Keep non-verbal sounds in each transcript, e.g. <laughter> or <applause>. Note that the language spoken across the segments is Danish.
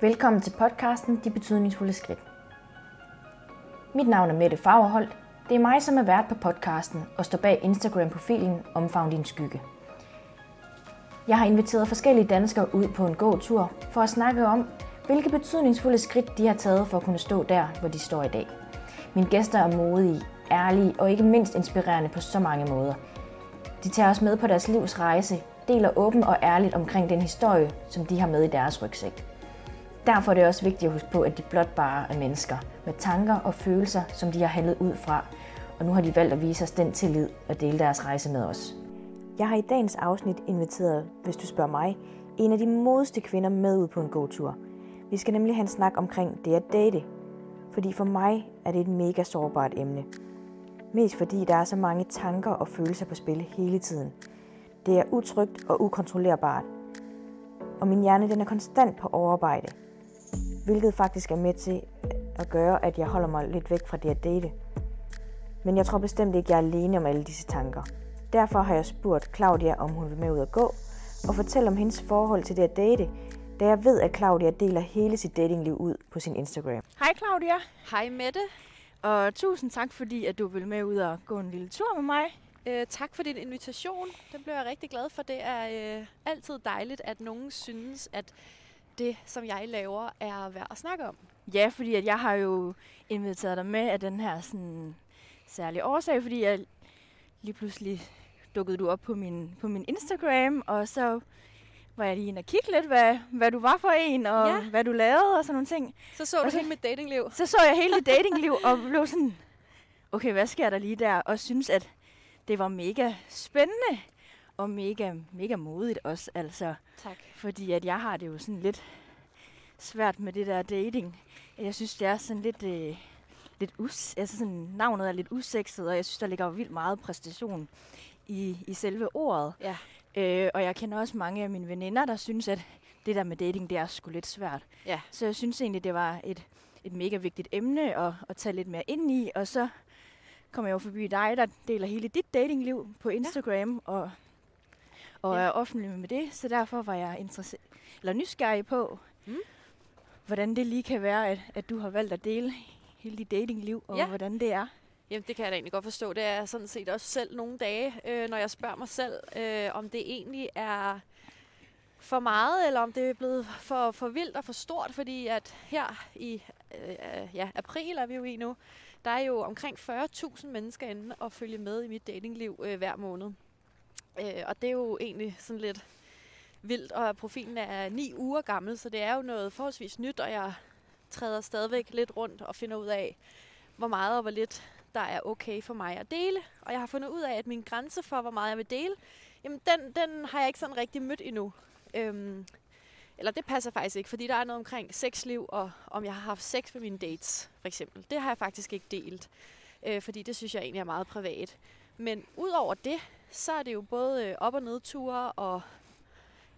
Velkommen til podcasten De Betydningsfulde Skridt. Mit navn er Mette Fagerholt. Det er mig, som er vært på podcasten og står bag Instagram-profilen Omfavn din skygge. Jeg har inviteret forskellige danskere ud på en gåtur for at snakke om, hvilke betydningsfulde skridt de har taget for at kunne stå der, hvor de står i dag. Mine gæster er modige, ærlige og ikke mindst inspirerende på så mange måder. De tager os med på deres livs rejse, deler åbent og ærligt omkring den historie, som de har med i deres rygsæk. Derfor er det også vigtigt at huske på, at de blot bare er mennesker med tanker og følelser, som de har handlet ud fra, og nu har de valgt at vise os den tillid og dele deres rejse med os. Jeg har i dagens afsnit inviteret, hvis du spørger mig, en af de modigste kvinder med ud på en god tur. Vi skal nemlig have en snak omkring det at date, fordi for mig er det et mega sårbart emne. Mest fordi der er så mange tanker og følelser på spil hele tiden. Det er utrygt og ukontrollerbart. Og min hjerne den er konstant på overarbejde, hvilket faktisk er med til at gøre, at jeg holder mig lidt væk fra det at date. Men jeg tror bestemt ikke, jeg er alene om alle disse tanker. Derfor har jeg spurgt Claudia, om hun vil med ud og gå, og fortælle om hendes forhold til det at date, da jeg ved, at Claudia deler hele sit datingliv ud på sin Instagram. Hej Claudia, Hej Mette. og tusind tak, fordi at du vil med ud og gå en lille tur med mig. Øh, tak for din invitation. Den blev jeg rigtig glad for. Det er øh, altid dejligt, at nogen synes, at det, som jeg laver, er værd at snakke om. Ja, fordi at jeg har jo inviteret dig med af den her sådan, særlige årsag, fordi jeg lige pludselig dukkede du op på min, på min Instagram, og så var jeg lige inde og kigge lidt, hvad, hvad du var for en, og Ja. hvad du lavede og sådan nogle ting. Så så du så- hele mit datingliv. Så så jeg hele dit datingliv og blev sådan, okay, hvad sker der lige der? Og synes, at det var mega spændende og mega, mega modigt også, altså. Tak. Fordi at jeg har det jo sådan lidt svært med det der dating. Jeg synes, det er sådan lidt, øh, lidt us, altså sådan, navnet er lidt usekset, og jeg synes, der ligger jo vildt meget præstation i, i selve ordet. Ja. Øh, og jeg kender også mange af mine veninder, der synes, at det der med dating, det er sgu lidt svært. Ja. Så jeg synes egentlig, det var et, et mega vigtigt emne at, at tage lidt mere ind i. Og så kommer jeg jo forbi dig, der deler hele dit datingliv på Instagram, ja. og, og Ja. er offentlig med det. Så derfor var jeg interesse- eller nysgerrig på, Mm. hvordan det lige kan være, at, at du har valgt at dele hele dit datingliv, og Ja. hvordan det er. Jamen, det kan jeg da egentlig godt forstå. Det er jeg sådan set også selv nogle dage, øh, når jeg spørger mig selv, øh, om det egentlig er for meget, eller om det er blevet for, for vildt og for stort, fordi at her i øh, ja, april er vi jo i nu, der er jo omkring 40.000 mennesker inde og følge med i mit datingliv øh, hver måned. Øh, og det er jo egentlig sådan lidt vildt, og profilen er ni uger gammel, så det er jo noget forholdsvis nyt, og jeg træder stadigvæk lidt rundt og finder ud af, hvor meget og hvor lidt der er okay for mig at dele. Og jeg har fundet ud af, at min grænse for, hvor meget jeg vil dele, jamen den, den har jeg ikke sådan rigtig mødt endnu. Øhm, eller det passer faktisk ikke, fordi der er noget omkring sexliv, og om jeg har haft sex med mine dates, for eksempel. Det har jeg faktisk ikke delt, øh, fordi det synes jeg egentlig er meget privat. Men udover det, så er det jo både øh, op- og nedture, og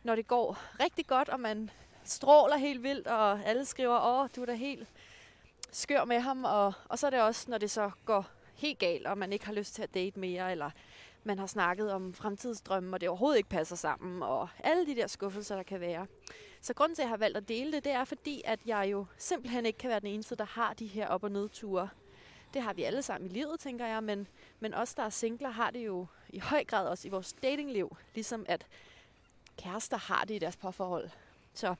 når det går rigtig godt, og man stråler helt vildt, og alle skriver, åh, du er da helt skør med ham, og, og så er det også, når det så går helt galt, og man ikke har lyst til at date mere, eller man har snakket om fremtidsdrømme, og det overhovedet ikke passer sammen, og alle de der skuffelser, der kan være. Så grunden til, at jeg har valgt at dele det, det er fordi, at jeg jo simpelthen ikke kan være den eneste, der har de her op- og nedture. Det har vi alle sammen i livet, tænker jeg, men, men os, der er singler, har det jo i høj grad også i vores datingliv, ligesom at kærester har det i deres parforhold. Så,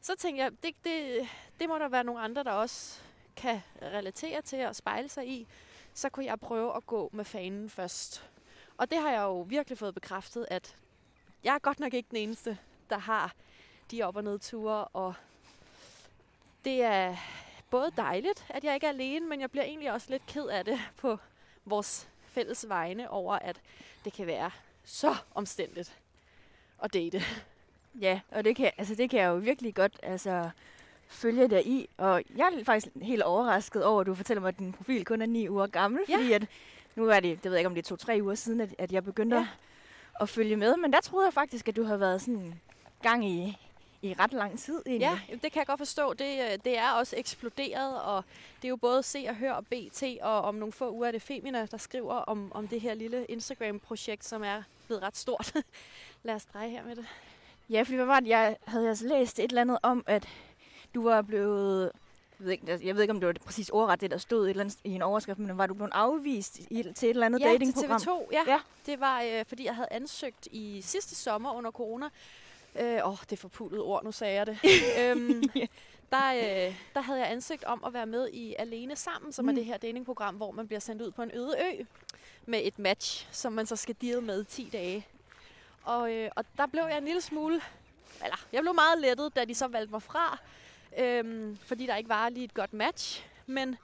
så tænkte jeg, det, det, det må der være nogle andre, der også kan relatere til og spejle sig i, så kunne jeg prøve at gå med fanen først. Og det har jeg jo virkelig fået bekræftet, at jeg er godt nok ikke den eneste, der har de op- og nedture, og det er både dejligt, at jeg ikke er alene, men jeg bliver egentlig også lidt ked af det på vores fælles vegne over, at det kan være så omstændigt at date. Ja, og det kan, altså det kan jeg jo virkelig godt altså, følge dig i. Og jeg er faktisk helt overrasket over, at du fortæller mig, at din profil kun er ni uger gammel. Ja. Fordi at, nu er det, det ved jeg ikke, om det er to-tre uger siden, at, at jeg begyndte Ja. at, at følge med. Men der troede jeg faktisk, at du havde været sådan gang i, i ret lang tid egentlig. Ja, det kan jeg godt forstå. Det, øh, det er også eksploderet, og det er jo både Se og Hør og BT, og om nogle få uger er det Femina, der skriver om, om det her lille Instagram-projekt, som er blevet ret stort. <laughs> Lad os dreje her med det. Ja, fordi hvad var det, jeg havde altså læst et eller andet om, at du var blevet... Jeg ved, ikke, jeg ved ikke, om det var præcis ordret, det der stod et eller andet, i en overskrift, men var du blevet afvist i, til et eller andet ja, datingprogram? til TV2, ja. Ja. ja. Det var, øh, fordi jeg havde ansøgt i sidste sommer under corona. Åh, øh, oh, det er forpulet ord, nu sagde jeg det. <laughs> øhm, der, øh, der havde jeg ansøgt om at være med i Alene Sammen, som mm. er det her datingprogram, hvor man bliver sendt ud på en øde ø med et match, som man så skal deal med 10 dage. Og, øh, og der blev jeg en lille smule, eller jeg blev meget lettet, da de så valgte mig fra, øhm, fordi der ikke var lige et godt match. Men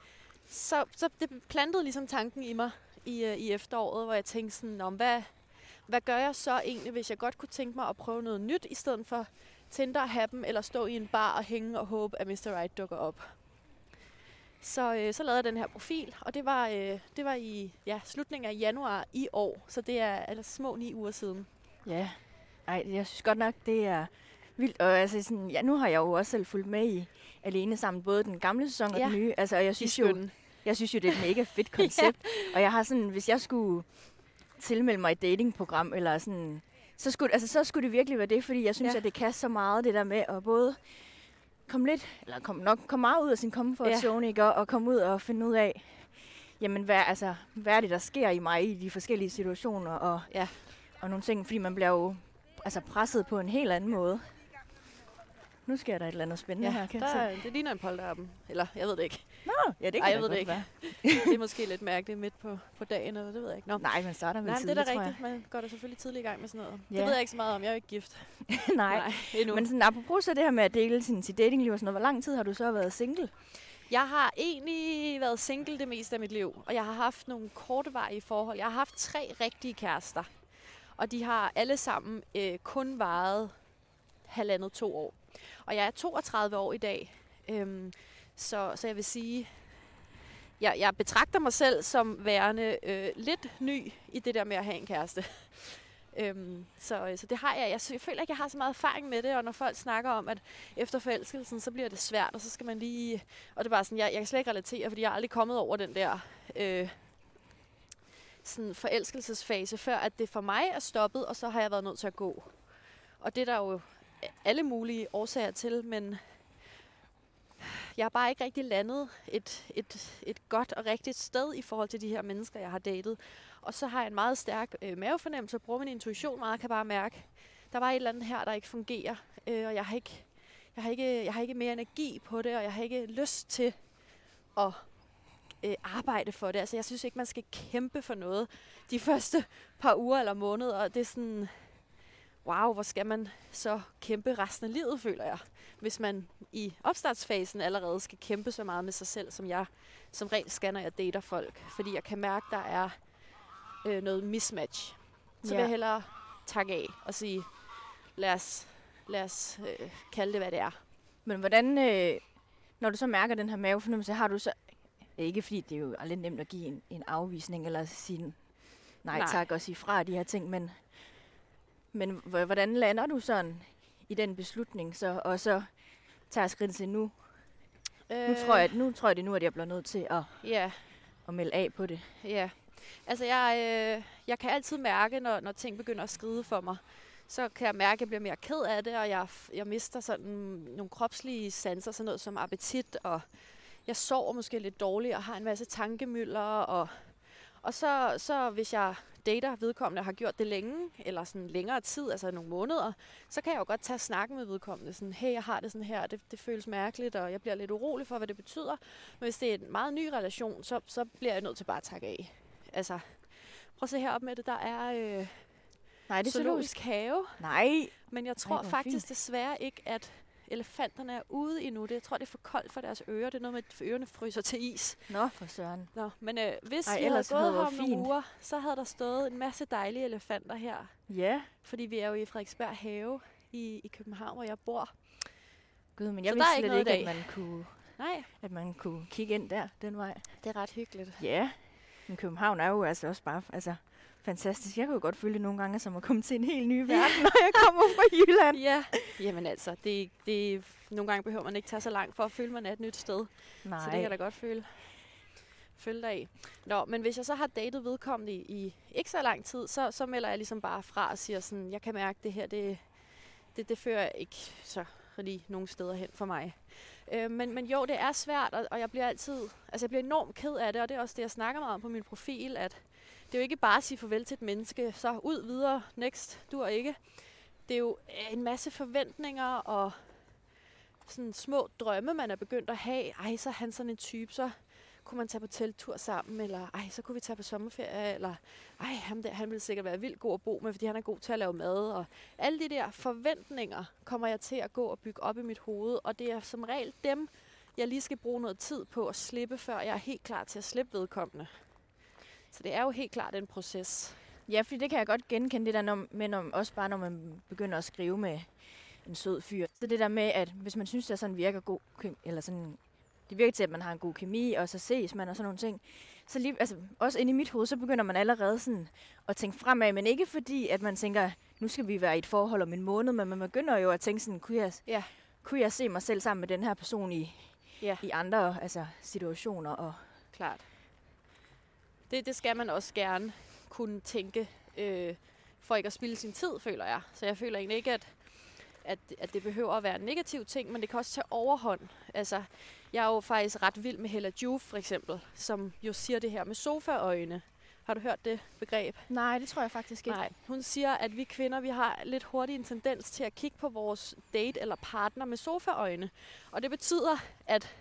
så, så det plantede ligesom tanken i mig i, øh, i efteråret, hvor jeg tænkte sådan, om hvad, hvad gør jeg så egentlig, hvis jeg godt kunne tænke mig at prøve noget nyt, i stedet for Tinder have dem, eller stå i en bar og hænge og håbe, at Mr. Right dukker op. Så, øh, så lavede jeg den her profil, og det var, øh, det var i ja, slutningen af januar i år, så det er altså små ni uger siden. Ja. Ej, jeg synes godt nok, det er vildt. Og altså, sådan, ja, nu har jeg jo også selv fulgt med i Alene Sammen, både den gamle sæson og Ja. den nye. Altså, og jeg synes jo. Jeg synes jo, det er et mega fedt <laughs> koncept. Og jeg har sådan, hvis jeg skulle tilmelde mig et datingprogram, eller sådan, så skulle, altså, så skulle det virkelig være det, fordi jeg synes, Ja. at det kan så meget, det der med at både komme lidt, eller komme, nok komme meget ud af sin comfort Ja. zone, ikke? Og, og komme ud og finde ud af, jamen, hvad, altså, hvad er det, der sker i mig i de forskellige situationer, og, Ja. og nogle ting, fordi man bliver jo altså, presset på en helt anden måde. Nu sker der et eller andet spændende her, Ja, kan der, jeg er- det ligner en polterappen. Eller, jeg ved det ikke. Nå, ja, det kan Ej, jeg ved det ikke. være. <laughs> Det er <laughs> måske lidt mærkeligt midt på, på dagen, eller det ved jeg ikke. Nå. Nej, man starter vel Nej, men det er tidligt, da rigtigt. Man går da selvfølgelig tidligt i gang med sådan noget. Ja. Det ved jeg ikke så meget om. Jeg er jo ikke gift. <laughs> Nej. Nej endnu. Men sådan, apropos så det her med at dele sin, sit datingliv og sådan noget, hvor lang tid har du så været single? Jeg har egentlig været single det meste af mit liv, og jeg har haft nogle kortevarige forhold. Jeg har haft tre rigtige kærester, og de har alle sammen øh, kun varet halvandet to år. Og jeg er 32 år i dag, øhm, så, så jeg vil sige, jeg, jeg betragter mig selv som værende øh, lidt ny i det der med at have en kæreste. <laughs> Øhm, så, øh, så det har jeg. jeg. Jeg føler ikke, jeg har så meget erfaring med det, og når folk snakker om, at efter forelskelsen, så bliver det svært, og så skal man lige... Og det er bare sådan, jeg, jeg kan slet ikke relatere, fordi jeg er aldrig kommet over den der øh, sådan forelskelsesfase, før at det for mig er stoppet, og så har jeg været nødt til at gå. Og det er der jo alle mulige årsager til, men jeg har bare ikke rigtig landet et, et, et godt og rigtigt sted i forhold til de her mennesker, jeg har datet. Og så har jeg en meget stærk øh, mavefornemmelse og bruger min intuition meget, kan bare mærke, der var et eller andet her, der ikke fungerer, øh, og jeg har ikke, jeg har, ikke, jeg har ikke mere energi på det, og jeg har ikke lyst til at øh, arbejde for det. Altså, jeg synes ikke, man skal kæmpe for noget de <laughs> første par uger eller måneder, og det er sådan, wow, hvor skal man så kæmpe resten af livet, føler jeg. Hvis man i opstartsfasen allerede skal kæmpe så meget med sig selv, som jeg som regel skal, når jeg dater folk. Fordi jeg kan mærke, der er øh, noget mismatch. Så Ja. vil jeg hellere takke af og sige, lad os, lad os øh, kalde det, hvad det er. Men hvordan, øh, når du så mærker den her mavefornemmelse, har du så... Ikke fordi det er jo aldrig nemt at give en, en afvisning, eller sige nej, Nej. nej tak og sige fra de her ting, men, men hvordan lander du sådan i den beslutning, så, og så tager skridtet til nu? Øh, Nu tror, jeg, nu tror jeg det nu, at jeg bliver nødt til at, Ja, at melde af på det. ja. Altså, jeg, øh, jeg kan altid mærke, når, når ting begynder at skride for mig, så kan jeg mærke, at jeg bliver mere ked af det, og jeg, jeg mister sådan nogle kropslige sanser, sådan noget som appetit, og jeg sover måske lidt dårligt, og har en masse tankemøller, og, og så, så hvis jeg dater vedkommende har gjort det længe, eller sådan længere tid, altså nogle måneder, så kan jeg jo godt tage snakken med vedkommende, sådan, hey, jeg har det sådan her, det, det føles mærkeligt, og jeg bliver lidt urolig for, hvad det betyder. Men hvis det er en meget ny relation, så, så bliver jeg nødt til bare at takke af. Altså, prøv at se heroppe med det, der er øh, Nej, det er zoologisk. have, Nej. men jeg tror hvor faktisk fint. desværre ikke, at elefanterne er ude endnu. Det, jeg tror, det er for koldt for deres ører. Det er noget med, at ørerne fryser til is. Nå, for søren. Nå, men øh, hvis Ej, vi havde gået her om nogle fint. uger, så havde der stået en masse dejlige elefanter her. Ja. Fordi vi er jo i Frederiksberg Have i, i København, hvor jeg bor. Gud, men jeg Så vidste der er ikke slet noget ikke, i at man, kunne, Nej, at man kunne kigge ind der, den vej. det er ret hyggeligt. Ja, men København er jo altså også bare altså, fantastisk. Jeg jo godt føle det nogle gange som at komme til en helt ny verden, når jeg kommer fra Jylland. Ja, jamen altså, det, det, nogle gange behøver man ikke tage så langt for at føle, man er et nyt sted. Nej, Så det kan jeg da godt føle. Følge dig af. Nå, men hvis jeg så har datet vedkommende i, i ikke så lang tid, så, så melder jeg ligesom bare fra og siger sådan, jeg kan mærke det her, det, det, det fører ikke så lige nogle steder hen for mig. Øh, men, men jo, det er svært, og, og jeg bliver altid, altså jeg bliver enormt ked af det, og det er også det, jeg snakker meget om på min profil, at det er jo ikke bare at sige farvel til et menneske, så ud videre, next, du er ikke. Det er jo øh, en masse forventninger og sådan små drømme, man er begyndt at have. Ej, så er han sådan en type, så kunne man tage på teltur sammen, eller ej, så kunne vi tage på sommerferie, eller ej, ham der, han ville sikkert være vildt god at bo med, fordi han er god til at lave mad, og alle de der forventninger kommer jeg til at gå og bygge op i mit hoved, og det er som regel dem, jeg lige skal bruge noget tid på at slippe, før jeg er helt klar til at slippe vedkommende. Så det er jo helt klart en proces. Ja, fordi det kan jeg godt genkende, det der når, med, når, også bare når man begynder at skrive med en sød fyr. Så det der med, at hvis man synes, det sådan virker god, eller sådan det virker til, at man har en god kemi, og så ses man og sådan nogle ting. Så lige, altså, også inde i mit hoved, så begynder man allerede sådan at tænke fremad, men ikke fordi, at man tænker, nu skal vi være i et forhold om en måned, men man begynder jo at tænke sådan, kunne jeg, ja. kunne jeg se mig selv sammen med den her person i, ja. i andre altså, situationer? Og Klart. Det, det skal man også gerne kunne tænke, øh, for ikke at spille sin tid, føler jeg. Så jeg føler egentlig ikke, at, at, at det behøver at være en negativ ting, men det kan også tage overhånd. Altså, jeg er jo faktisk ret vild med Hella Juf, for eksempel, som jo siger det her med sofaøjne. Har du hørt det begreb? Nej, det tror jeg faktisk ikke. Nej. Hun siger, at vi kvinder vi har lidt hurtigt en tendens til at kigge på vores date eller partner med sofaøjne. Og det betyder, at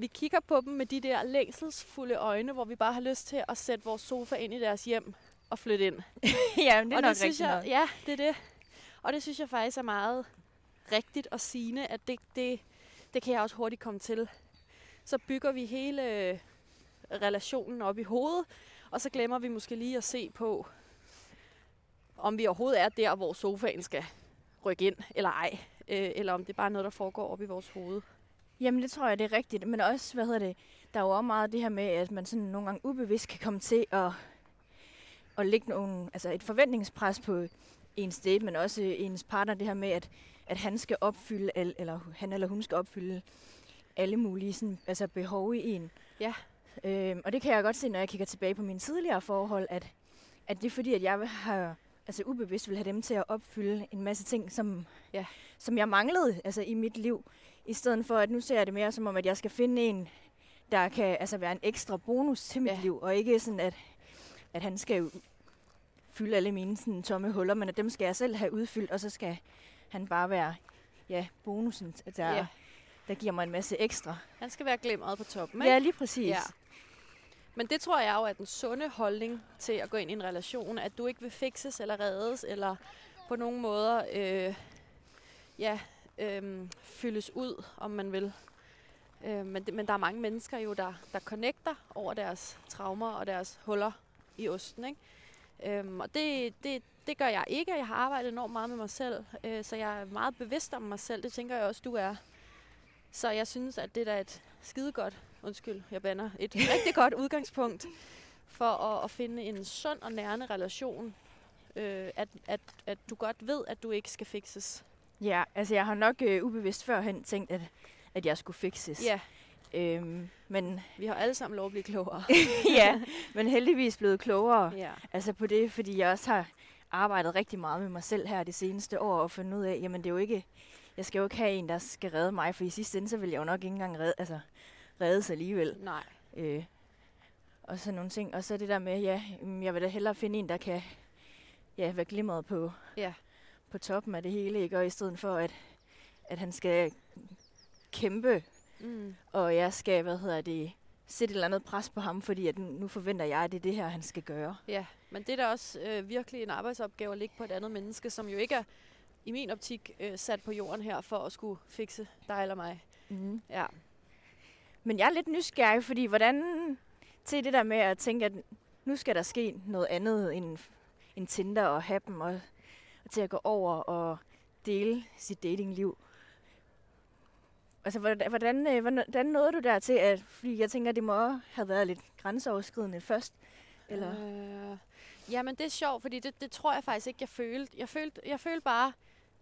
vi kigger på dem med de der længselsfulde øjne, hvor vi bare har lyst til at sætte vores sofa ind i deres hjem og flytte ind. <laughs> ja, men det er og nok det synes jeg, noget. Ja, det er det. Og det synes jeg faktisk er meget rigtigt at sige, at det, det, det kan jeg også hurtigt komme til. Så bygger vi hele øh, relationen op i hovedet, og så glemmer vi måske lige at se på, om vi overhovedet er der, hvor sofaen skal rykke ind, eller ej. Øh, eller om det er bare noget, der foregår op i vores hoved. Jamen, det tror jeg, det er rigtigt. Men også, hvad hedder det, der er jo også meget det her med, at man sådan nogle gange ubevidst kan komme til at, at lægge nogle, altså et forventningspres på ens date, men også ens partner, det her med, at, at han skal opfylde, eller han eller hun skal opfylde alle mulige sådan, altså behov i en. Ja. Øhm, og det kan jeg godt se, når jeg kigger tilbage på mine tidligere forhold, at, at det er fordi, at jeg har altså ubevidst vil have dem til at opfylde en masse ting, som, ja. som jeg manglede altså, i mit liv. I stedet for, at nu ser jeg det mere som om, at jeg skal finde en, der kan altså, være en ekstra bonus til mit ja. liv, og ikke sådan, at, at han skal fylde alle mine sådan, tomme huller, men at dem skal jeg selv have udfyldt, og så skal han bare være ja, bonusen, der, ja. der giver mig en masse ekstra. Han skal være glimmeret på toppen, ikke? Ja, lige præcis. Ja. Men det tror jeg jo er den sunde holdning til at gå ind i en relation, at du ikke vil fikses eller reddes, eller på nogen måder øh, ja, øh, fyldes ud, om man vil. Øh, men, det, men der er mange mennesker jo, der, der connecter over deres traumer og deres huller i osten. Ikke? Øhm, og det, det, det gør jeg ikke. Jeg har arbejdet enormt meget med mig selv, øh, så jeg er meget bevidst om mig selv. Det tænker jeg også, du er. Så jeg synes, at det er et skide godt, undskyld, jeg bander, et <laughs> rigtig godt udgangspunkt for at, at finde en sund og nærende relation. Øh, at, at, at du godt ved, at du ikke skal fikses. Ja, altså jeg har nok øh, ubevidst førhen tænkt, at, at jeg skulle fikses. Ja. Øhm, men vi har alle sammen lov at blive klogere. <laughs> ja, <laughs> men heldigvis blevet klogere ja. altså på det, fordi jeg også har arbejdet rigtig meget med mig selv her det seneste år og fundet ud af, jamen det er jo ikke, jeg skal jo ikke have en, der skal redde mig, for i sidste ende, så vil jeg jo nok ikke engang redde, altså, reddes alligevel. Nej. Øh, og sådan nogle ting. Og så det der med, ja, jeg vil da hellere finde en, der kan ja, være glimret på, ja. På toppen af det hele, ikke? Og i stedet for, at, at han skal kæmpe Mm. Og jeg skal, hvad hedder det, sætte et eller andet pres på ham, fordi at nu forventer jeg, at det er det her, han skal gøre. Ja, men det er da også øh, virkelig en arbejdsopgave at ligge på et andet menneske, som jo ikke er i min optik øh, sat på jorden her for at skulle fikse dig eller mig. Mm. Ja. Men jeg er lidt nysgerrig, fordi hvordan til det der med at tænke, at nu skal der ske noget andet end, end Tinder og have dem, og, og til at gå over og dele sit datingliv. Altså, hvordan, hvordan, øh, hvordan nåede du der til, at, fordi jeg tænker, det må have været lidt grænseoverskridende først, eller? Øh, jamen, det er sjovt, fordi det, det tror jeg faktisk ikke, jeg følte. Jeg følte, jeg følte bare,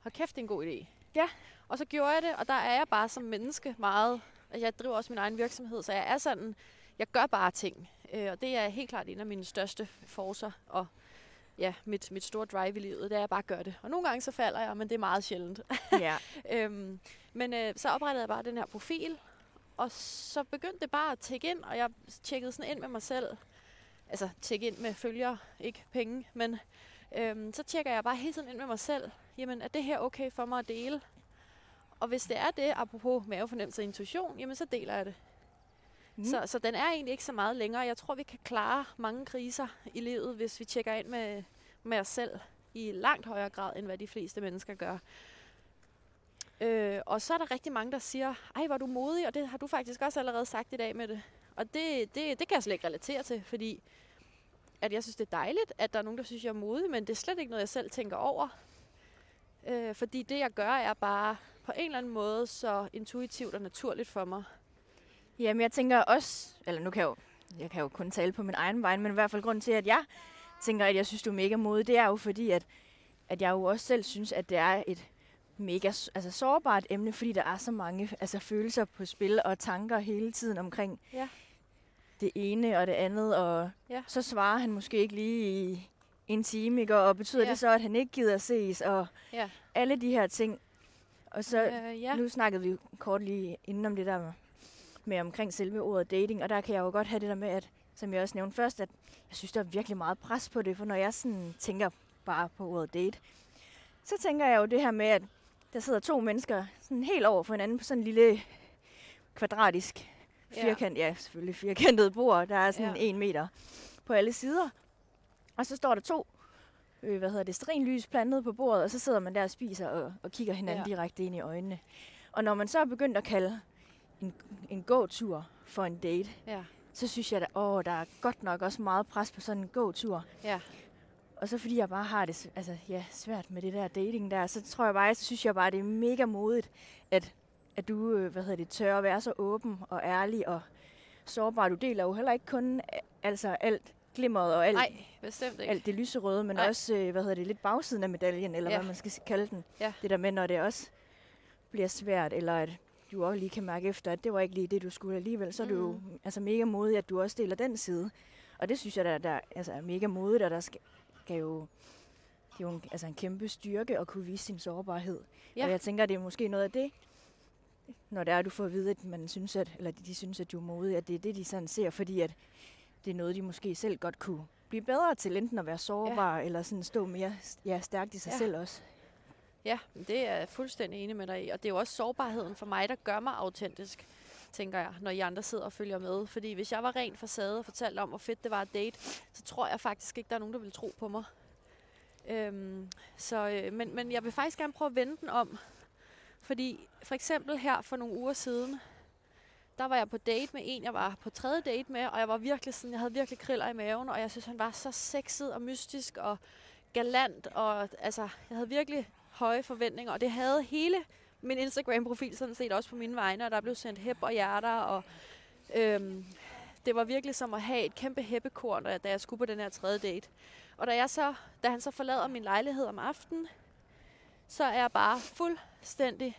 hold kæft, det er en god idé. Ja. Og så gjorde jeg det, og der er jeg bare som menneske meget, altså jeg driver også min egen virksomhed, så jeg er sådan, jeg gør bare ting. Øh, og det er helt klart en af mine største forser, og ja, mit, mit store drive i livet, det er, at jeg bare gør det. Og nogle gange så falder jeg, men det er meget sjældent. <laughs> ja. øhm, men øh, så oprettede jeg bare den her profil, og så begyndte det bare at tække ind, og jeg tjekkede sådan ind med mig selv. Altså tjekke ind med følger, ikke penge, men øhm, så tjekker jeg bare hele tiden ind med mig selv. Jamen, er det her okay for mig at dele? Og hvis det er det, apropos mavefornemmelse og intuition, jamen så deler jeg det. Mm. Så, så den er egentlig ikke så meget længere. Jeg tror, vi kan klare mange kriser i livet, hvis vi tjekker ind med, med os selv i langt højere grad, end hvad de fleste mennesker gør. Øh, og så er der rigtig mange, der siger, ej, var du modig, og det har du faktisk også allerede sagt i dag med det. Og det, det, det kan jeg slet ikke relatere til, fordi at jeg synes, det er dejligt, at der er nogen, der synes, jeg er modig, men det er slet ikke noget, jeg selv tænker over. Øh, fordi det, jeg gør, er bare på en eller anden måde så intuitivt og naturligt for mig. Jamen, jeg tænker også, eller nu kan jeg jo, jeg kan jo kun tale på min egen vej, men i hvert fald grund til, at jeg tænker, at jeg synes, du er mega modig, det er jo fordi, at, at jeg jo også selv synes, at det er et mega altså, sårbart emne, fordi der er så mange altså, følelser på spil og tanker hele tiden omkring ja. det ene og det andet, og ja. så svarer han måske ikke lige i en time, ikke? og betyder ja. det så, at han ikke gider ses, og ja. alle de her ting. Og så, øh, ja. nu snakkede vi kort lige inden om det der med, omkring selve ordet dating, og der kan jeg jo godt have det der med, at, som jeg også nævnte først, at jeg synes, der er virkelig meget pres på det, for når jeg sådan tænker bare på ordet date, så tænker jeg jo det her med, at der sidder to mennesker sådan helt over for hinanden på sådan en lille kvadratisk firkant, ja, ja selvfølgelig firkantet bord, der er sådan ja. en meter på alle sider. Og så står der to øh, hvad hedder det, strinlys plantet på bordet, og så sidder man der og spiser og, og kigger hinanden ja. direkte ind i øjnene. Og når man så er begyndt at kalde en, en gåtur for en date, ja. så synes jeg, at åh, der er godt nok også meget pres på sådan en gåtur. Ja. Og så fordi jeg bare har det altså, ja, svært med det der dating der, så tror jeg bare, så synes jeg bare, det er mega modigt, at, at du øh, hvad hedder det, tør at være så åben og ærlig og sårbar. Du deler jo heller ikke kun altså alt glimmeret og alt, Nej, bestemt ikke. alt det lyserøde, men Nej. også øh, hvad hedder det, lidt bagsiden af medaljen, eller ja. hvad man skal kalde den. Ja. Det der med, når det også bliver svært, eller at du også lige kan mærke efter, at det var ikke lige det, du skulle alligevel, så mm. er du jo mm. altså, mega modig, at du også deler den side. Og det synes jeg, der, der altså, er mega modigt, og der skal, skal jo det er jo en, altså en kæmpe styrke at kunne vise sin sårbarhed. Ja. Og jeg tænker, det er måske noget af det, når det er, at du får at vide, at man synes, at, eller de synes, at du er modig, at det er det, de sådan ser, fordi at det er noget, de måske selv godt kunne blive bedre til, enten at være sårbar, ja. eller sådan stå mere ja, stærkt i sig ja. selv også. Ja, det er jeg fuldstændig enig med dig i. Og det er jo også sårbarheden for mig, der gør mig autentisk, tænker jeg, når I andre sidder og følger med. Fordi hvis jeg var ren facade og fortalte om, hvor fedt det var at date, så tror jeg faktisk ikke, der er nogen, der vil tro på mig. Øhm, så, øh, men, men jeg vil faktisk gerne prøve at vende den om. Fordi for eksempel her for nogle uger siden, der var jeg på date med en, jeg var på tredje date med, og jeg var virkelig sådan, jeg havde virkelig kriller i maven, og jeg synes, han var så sexet og mystisk og galant, og altså, jeg havde virkelig høje forventninger, og det havde hele min Instagram-profil sådan set også på mine vegne, og der blev sendt hæb og hjerter, og øhm, det var virkelig som at have et kæmpe hæppekorn, da jeg skulle på den her tredje date. Og da, jeg så, da han så forlader min lejlighed om aftenen, så er jeg bare fuldstændig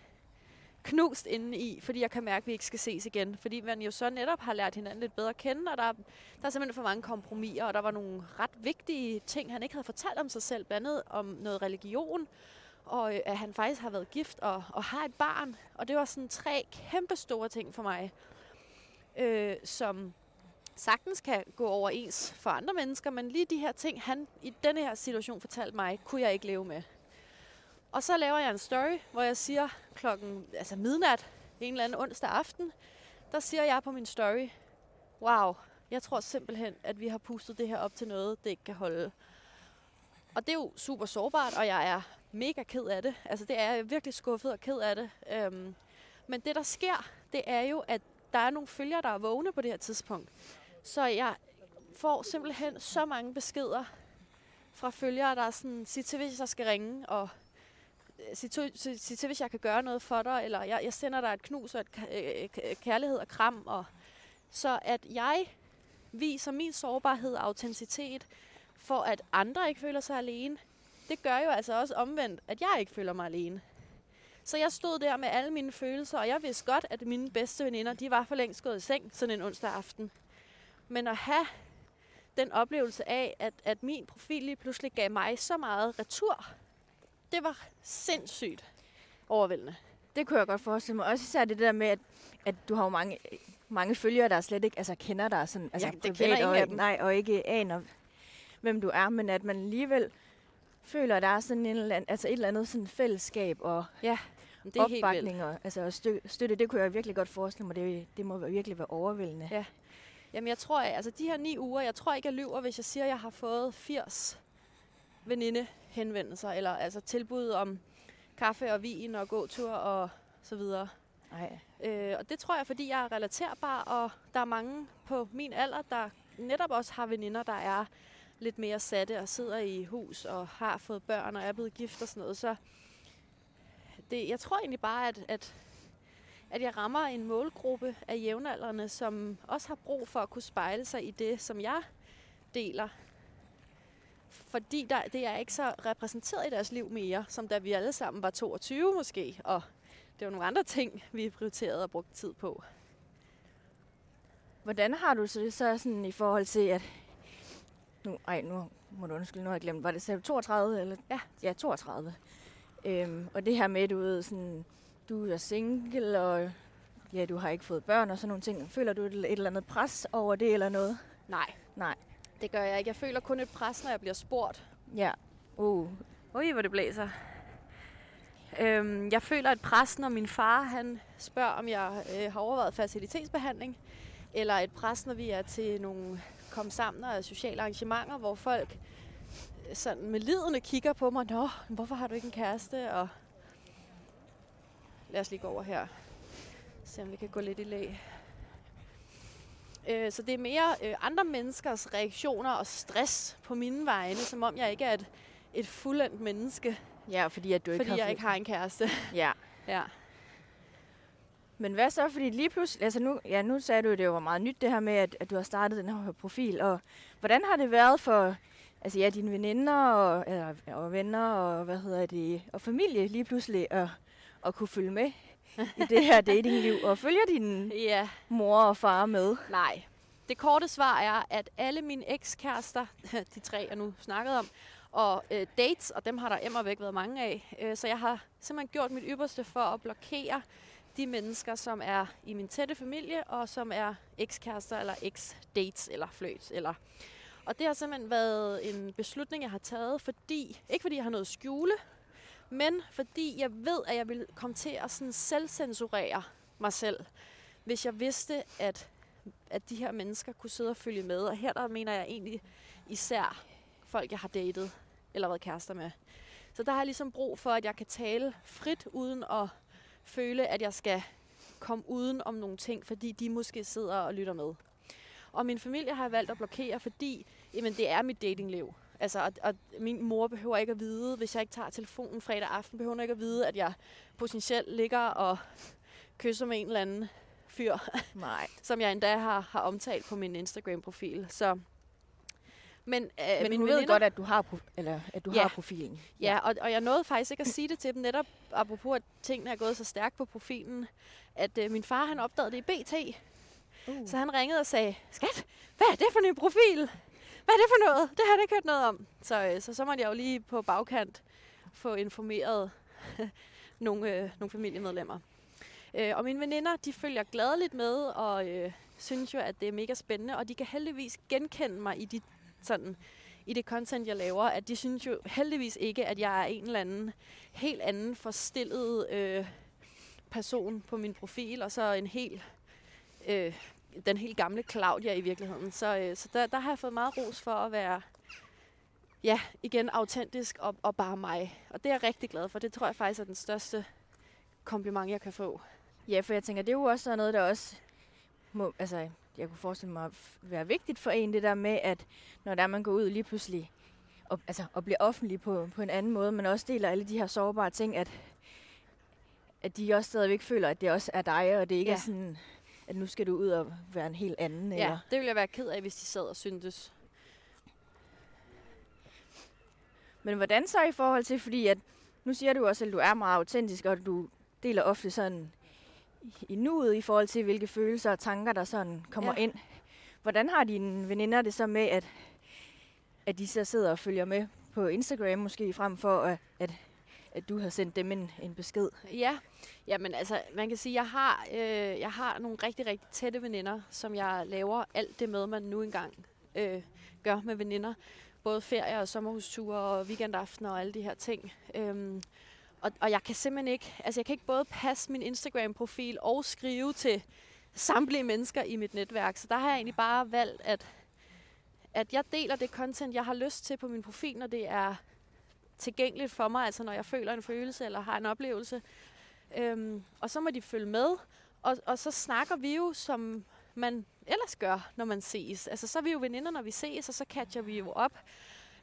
knust inde i, fordi jeg kan mærke, at vi ikke skal ses igen. Fordi man jo så netop har lært hinanden lidt bedre at kende, og der, der er simpelthen for mange kompromiser, og der var nogle ret vigtige ting, han ikke havde fortalt om sig selv, blandt andet om noget religion, og øh, at han faktisk har været gift og, og har et barn. Og det var sådan tre kæmpe store ting for mig, øh, som sagtens kan gå overens for andre mennesker, men lige de her ting, han i denne her situation fortalte mig, kunne jeg ikke leve med. Og så laver jeg en story, hvor jeg siger klokken altså midnat, en eller anden onsdag aften, der siger jeg på min story, wow, jeg tror simpelthen, at vi har pustet det her op til noget, det ikke kan holde. Og det er jo super sårbart, og jeg er mega ked af det. Altså det er jeg virkelig skuffet og ked af det. Øhm, men det der sker, det er jo, at der er nogle følgere, der er vågne på det her tidspunkt. Så jeg får simpelthen så mange beskeder fra følgere, der er sådan, sig til, hvis jeg skal ringe, og øh, sig til, sig, sig til, hvis jeg kan gøre noget for dig, eller jeg, jeg sender dig et knus og et øh, øh, kærlighed og kram, og så at jeg viser min sårbarhed og autenticitet, for at andre ikke føler sig alene, det gør jo altså også omvendt, at jeg ikke føler mig alene. Så jeg stod der med alle mine følelser, og jeg vidste godt, at mine bedste veninder, de var for længst gået i seng sådan en onsdag aften. Men at have den oplevelse af, at, at min profil lige pludselig gav mig så meget retur. Det var sindssygt overvældende. Det kunne jeg godt forestille mig. Også især det der med, at, at du har jo mange, mange følgere, der slet ikke altså, kender dig sådan, altså, Ja, det privat, kender ingen og. Nej, og ikke aner, hvem du er, men at man alligevel føler, at der er sådan en eller anden, altså et eller andet sådan fællesskab og Det er helt opbakning og, altså, og stø, støtte. Det kunne jeg virkelig godt forestille mig. Det, det må virkelig være overvældende. Ja. Jamen jeg tror, altså de her ni uger, jeg tror ikke, jeg lyver, hvis jeg siger, at jeg har fået 80 veninde henvendelser, eller altså tilbud om kaffe og vin og gåtur og så videre. Nej. Øh, og det tror jeg, fordi jeg er relaterbar, og der er mange på min alder, der netop også har veninder, der er lidt mere satte og sidder i hus og har fået børn og er blevet gift og sådan noget. Så det, jeg tror egentlig bare, at, at, at jeg rammer en målgruppe af jævnaldrende, som også har brug for at kunne spejle sig i det, som jeg deler. Fordi der, det er ikke så repræsenteret i deres liv mere, som da vi alle sammen var 22 måske, og det var nogle andre ting, vi prioriterede og brugte tid på. Hvordan har du så det så sådan i forhold til, at... Nu, ej, nu må du undskylde, nu har jeg glemt, var det du 32? Eller? Ja. Ja, 32. Øhm, og det her med, du ved, sådan, du er single, og ja, du har ikke fået børn og sådan nogle ting. Føler du et, et eller andet pres over det eller noget? Nej, Nej. det gør jeg ikke. Jeg føler kun et pres, når jeg bliver spurgt. Ja. Uh, Ui, hvor det blæser. Øhm, jeg føler et pres, når min far han spørger, om jeg øh, har overvejet facilitetsbehandling. Eller et pres, når vi er til nogle kom sammen og sociale arrangementer, hvor folk øh, sådan med lidende kigger på mig. Nå, hvorfor har du ikke en kæreste? Og lad os lige gå over her. Se om vi kan gå lidt i lag. Øh, så det er mere øh, andre menneskers reaktioner og stress på mine vegne, som om jeg ikke er et, et fuldendt menneske, ja, fordi at du ikke fordi har jeg ikke har en kæreste. Ja. ja. Men hvad så? Fordi lige pludselig, altså nu, ja, nu sagde du, at det var meget nyt det her med, at, at du har startet den her profil. Og hvordan har det været for altså, ja, dine veninder og, eller, og venner og, hvad hedder det, og familie lige pludselig at, at kunne følge med i det her datingliv? Og følger din <laughs> Ja, mor og far med? nej. Det korte svar er, at alle mine ekskærester, <laughs> de tre jeg nu snakkede om, og øh, dates, og dem har der emmer væk været mange af, øh, så jeg har simpelthen gjort mit ypperste for at blokere de mennesker, som er i min tætte familie, og som er ekskærester, eller eks-dates, eller fløjts, eller... Og det har simpelthen været en beslutning, jeg har taget, fordi, ikke fordi jeg har noget at skjule, men fordi jeg ved, at jeg vil komme til at sådan selvcensurere mig selv, hvis jeg vidste, at, at de her mennesker kunne sidde og følge med. Og her der mener jeg egentlig især folk, jeg har datet eller været kærester med. Så der har jeg ligesom brug for, at jeg kan tale frit, uden at føle, at jeg skal komme uden om nogle ting, fordi de måske sidder og lytter med. Og min familie har jeg valgt at blokere, fordi jamen, det er mit datingliv. Altså, og, og min mor behøver ikke at vide, hvis jeg ikke tager telefonen fredag aften, behøver hun ikke at vide, at jeg potentielt ligger og kysser med en eller anden fyr, Nej. <laughs> som jeg endda har, har omtalt på min Instagram-profil. Så, men øh, Men du ved veninder- godt, at du har, eller, at du Ja. har profilen. Ja, og, og jeg nåede faktisk ikke at sige det til dem, netop apropos, at tingene er gået så stærkt på profilen, at øh, min far han opdagede det i BT. Uh. Så han ringede og sagde, skat, hvad er det for en profil? Hvad er det for noget? Det har jeg ikke hørt noget om. Så, øh, så, så måtte jeg jo lige på bagkant få informeret <laughs> nogle, øh, nogle familiemedlemmer. Øh, og mine veninder, de følger gladeligt med, og øh, synes jo, at det er mega spændende, og de kan heldigvis genkende mig i de sådan i det content, jeg laver, at de synes jo heldigvis ikke, at jeg er en eller anden helt anden forstillet øh, person på min profil, og så en helt øh, den helt gamle Claudia i virkeligheden. Så, øh, så der, der har jeg fået meget ros for at være ja, igen autentisk og, og bare mig. Og det er jeg rigtig glad for. Det tror jeg faktisk er den største kompliment, jeg kan få. Ja, for jeg tænker, det er jo også noget, der også må, altså, jeg kunne forestille mig at være vigtigt for en, det der med, at når der man går ud lige pludselig og, altså, og bliver offentlig på, på en anden måde, men også deler alle de her sårbare ting, at, at de også stadigvæk føler, at det også er dig, og det ikke. Ja. er sådan, at nu skal du ud og være en helt anden. Ja, Eller, det ville jeg være ked af, hvis de sad og syntes. Men hvordan så i forhold til, fordi at, nu siger du også, at du er meget autentisk, og du deler ofte sådan i- nuet i forhold til, hvilke følelser og tanker, der sådan kommer ja. Ind. Hvordan har dine veninder det så med, at, at de så sidder og følger med på Instagram måske, frem for at, at, at du har sendt dem en, en besked. Ja, jamen altså, man kan sige, jeg har, øh, jeg har nogle rigtig, rigtig tætte veninder, som jeg laver alt det med, man nu engang øh, gør med veninder. Både ferie og sommerhusture og weekendaftener og alle de her ting. Øhm, og, og jeg kan simpelthen ikke, altså jeg kan ikke både passe min Instagram-profil og skrive til samtlige mennesker i mit netværk. Så der har jeg egentlig bare valgt, at, at jeg deler det content, jeg har lyst til på min profil, når det er tilgængeligt for mig, altså når jeg føler en følelse eller har en oplevelse. Øhm, og så må de følge med, og, og så snakker vi jo, som man ellers gør, når man ses. Altså så er vi jo veninder, når vi ses, og så catcher vi jo op.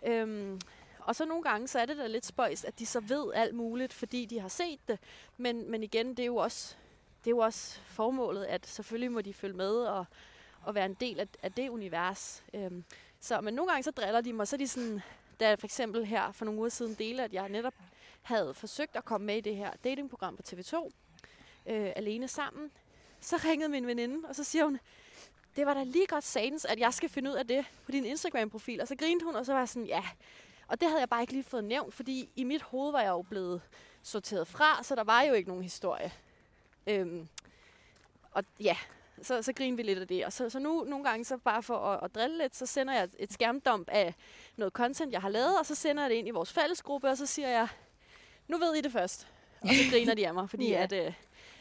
Øhm, og så nogle gange, så er det da lidt spøjst, at de så ved alt muligt, fordi de har set det. Men, men igen, det er jo også, det er jo også formålet, at selvfølgelig må de følge med og, og være en del af, af det univers. Øhm, så, men nogle gange så driller de mig, så er de sådan, da jeg for eksempel her for nogle uger siden delte, at jeg netop havde forsøgt at komme med i det her datingprogram på TV2, øh, alene sammen, så ringede min veninde, og så siger hun, det var da lige godt sagens, at jeg skal finde ud af det på din Instagram-profil. Og så grinte hun, og så var jeg sådan, ja. Og det havde jeg bare ikke lige fået nævnt, fordi i mit hoved var jeg jo blevet sorteret fra, så der var jo ikke nogen historie. Øhm, og ja, så, så griner vi lidt af det. Og så, så nu nogle gange, så bare for at, at drille lidt, så sender jeg et skærmdump af noget content, jeg har lavet, og så sender jeg det ind i vores fællesgruppe, og så siger jeg, nu ved I det først. Og så griner de af mig, fordi <laughs> ja. at, øh,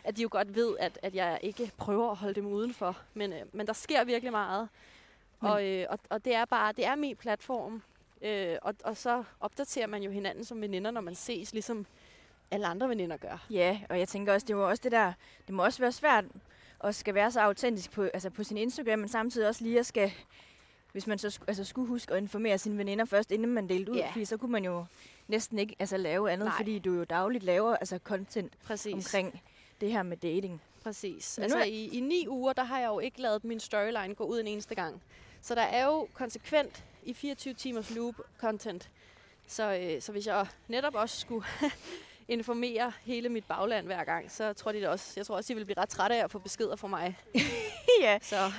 at de jo godt ved, at, at jeg ikke prøver at holde dem udenfor. Men, øh, men der sker virkelig meget. Men. Og, øh, og, og det er bare, det er min platform. Øh, og, og så opdaterer man jo hinanden som veninder, når man ses, ligesom alle andre veninder gør. Ja, og jeg tænker også, det må også det der, det må også være svært at skal være så autentisk på, altså på sin Instagram, men samtidig også lige at skal, hvis man så altså skulle huske at informere sine veninder først, inden man delte ud, Ja. fordi så kunne man jo næsten ikke altså, lave andet, Nej. fordi du jo dagligt laver altså, content Præcis. omkring det her med dating. Præcis. Men Altså nu er- i, i ni uger, der har jeg jo ikke lavet min storyline gå ud en eneste gang. Så der er jo konsekvent i 24 timers loop content. Så, øh, så hvis jeg netop også skulle <laughs> informere hele mit bagland hver gang, så tror de det også, jeg tror også, de vil blive ret trætte af at få beskeder fra mig. <laughs> ja. Så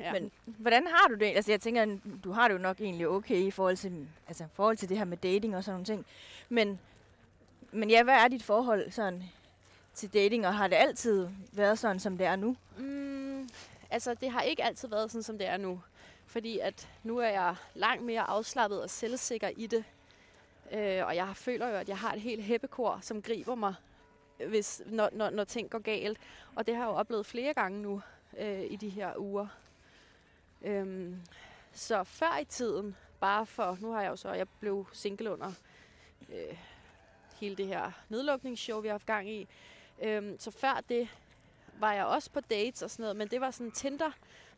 ja. Men hvordan har du det? Altså jeg tænker, du har det jo nok egentlig okay i forhold til, altså, i forhold til det her med dating og sådan nogle ting. Men, men ja, hvad er dit forhold sådan til dating, og har det altid været sådan, som det er nu? Mm, altså, det har ikke altid været sådan, som det er nu. Fordi at nu er jeg langt mere afslappet og selvsikker i det. Øh, og jeg føler jo, at jeg har et helt hæppekor, som griber mig, hvis, når, når, når ting går galt. Og det har jeg jo oplevet flere gange nu øh, i de her uger. Øhm, så før i tiden, bare for, nu har jeg jo så, jeg blev single under øh, hele det her nedlukningsshow, vi har haft gang i. Øhm, så før det var jeg også på dates og sådan noget, men det var sådan Tinder,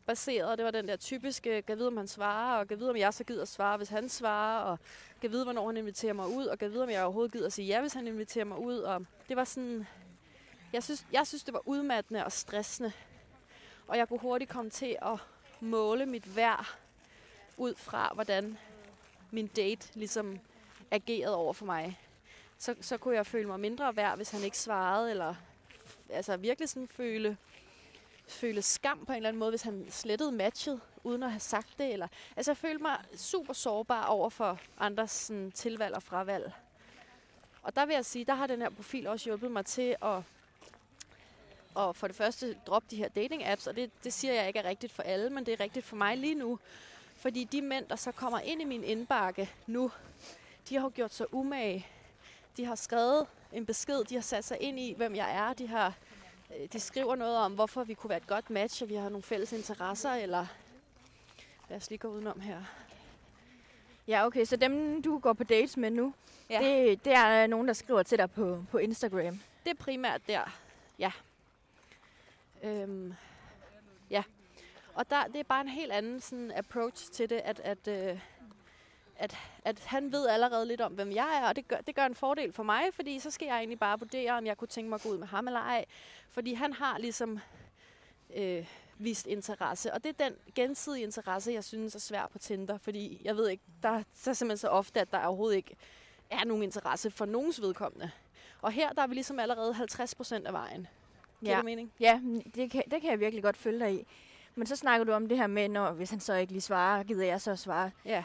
baseret. Det var den der typiske, gav vide, om han svarer, og gav vide, om jeg så gider svare, hvis han svarer, og gav vide, hvornår han inviterer mig ud, og gav vide, om jeg overhovedet gider sige ja, hvis han inviterer mig ud. Og det var sådan, jeg synes, jeg synes, det var udmattende og stressende. Og jeg kunne hurtigt komme til at måle mit værd ud fra, hvordan min date ligesom agerede over for mig. Så, så kunne jeg føle mig mindre værd, hvis han ikke svarede, eller altså virkelig sådan føle, føle skam på en eller anden måde, hvis han slettede matchet, uden at have sagt det. Eller, altså jeg følte mig super sårbar over for andres sådan, tilvalg og fravalg. Og der vil jeg sige, der har den her profil også hjulpet mig til at, og for det første droppe de her dating apps, og det, det siger jeg ikke er rigtigt for alle, men det er rigtigt for mig lige nu. Fordi de mænd, der så kommer ind i min indbakke nu, de har gjort sig umage. De har skrevet en besked, de har sat sig ind i, hvem jeg er. De, har, øh, de skriver noget om, hvorfor vi kunne være et godt match, og vi har nogle fælles interesser, eller lad os lige gå udenom her. Ja, okay, så dem, du går på dates med nu, Ja. det, det er nogen, der skriver til dig på, på Instagram. Det er primært der, ja. Øhm, ja. Og der, det er bare en helt anden sådan, approach til det, at, at, øh, at, at han ved allerede lidt om, hvem jeg er, og det gør, det gør en fordel for mig, fordi så skal jeg egentlig bare vurdere, om jeg kunne tænke mig at gå ud med ham eller ej. Fordi han har ligesom øh, vist interesse, og det er den gensidige interesse, jeg synes er svær på Tinder, fordi jeg ved ikke, der, der er simpelthen så ofte, at der overhovedet ikke er nogen interesse for nogens vedkommende. Og her der er vi ligesom allerede 50 procent af vejen. Giver Ja. det mening? Ja, det kan, det kan jeg virkelig godt følge dig i. Men så snakker du om det her med, når, hvis han så ikke lige svarer, gider jeg så svare. Ja.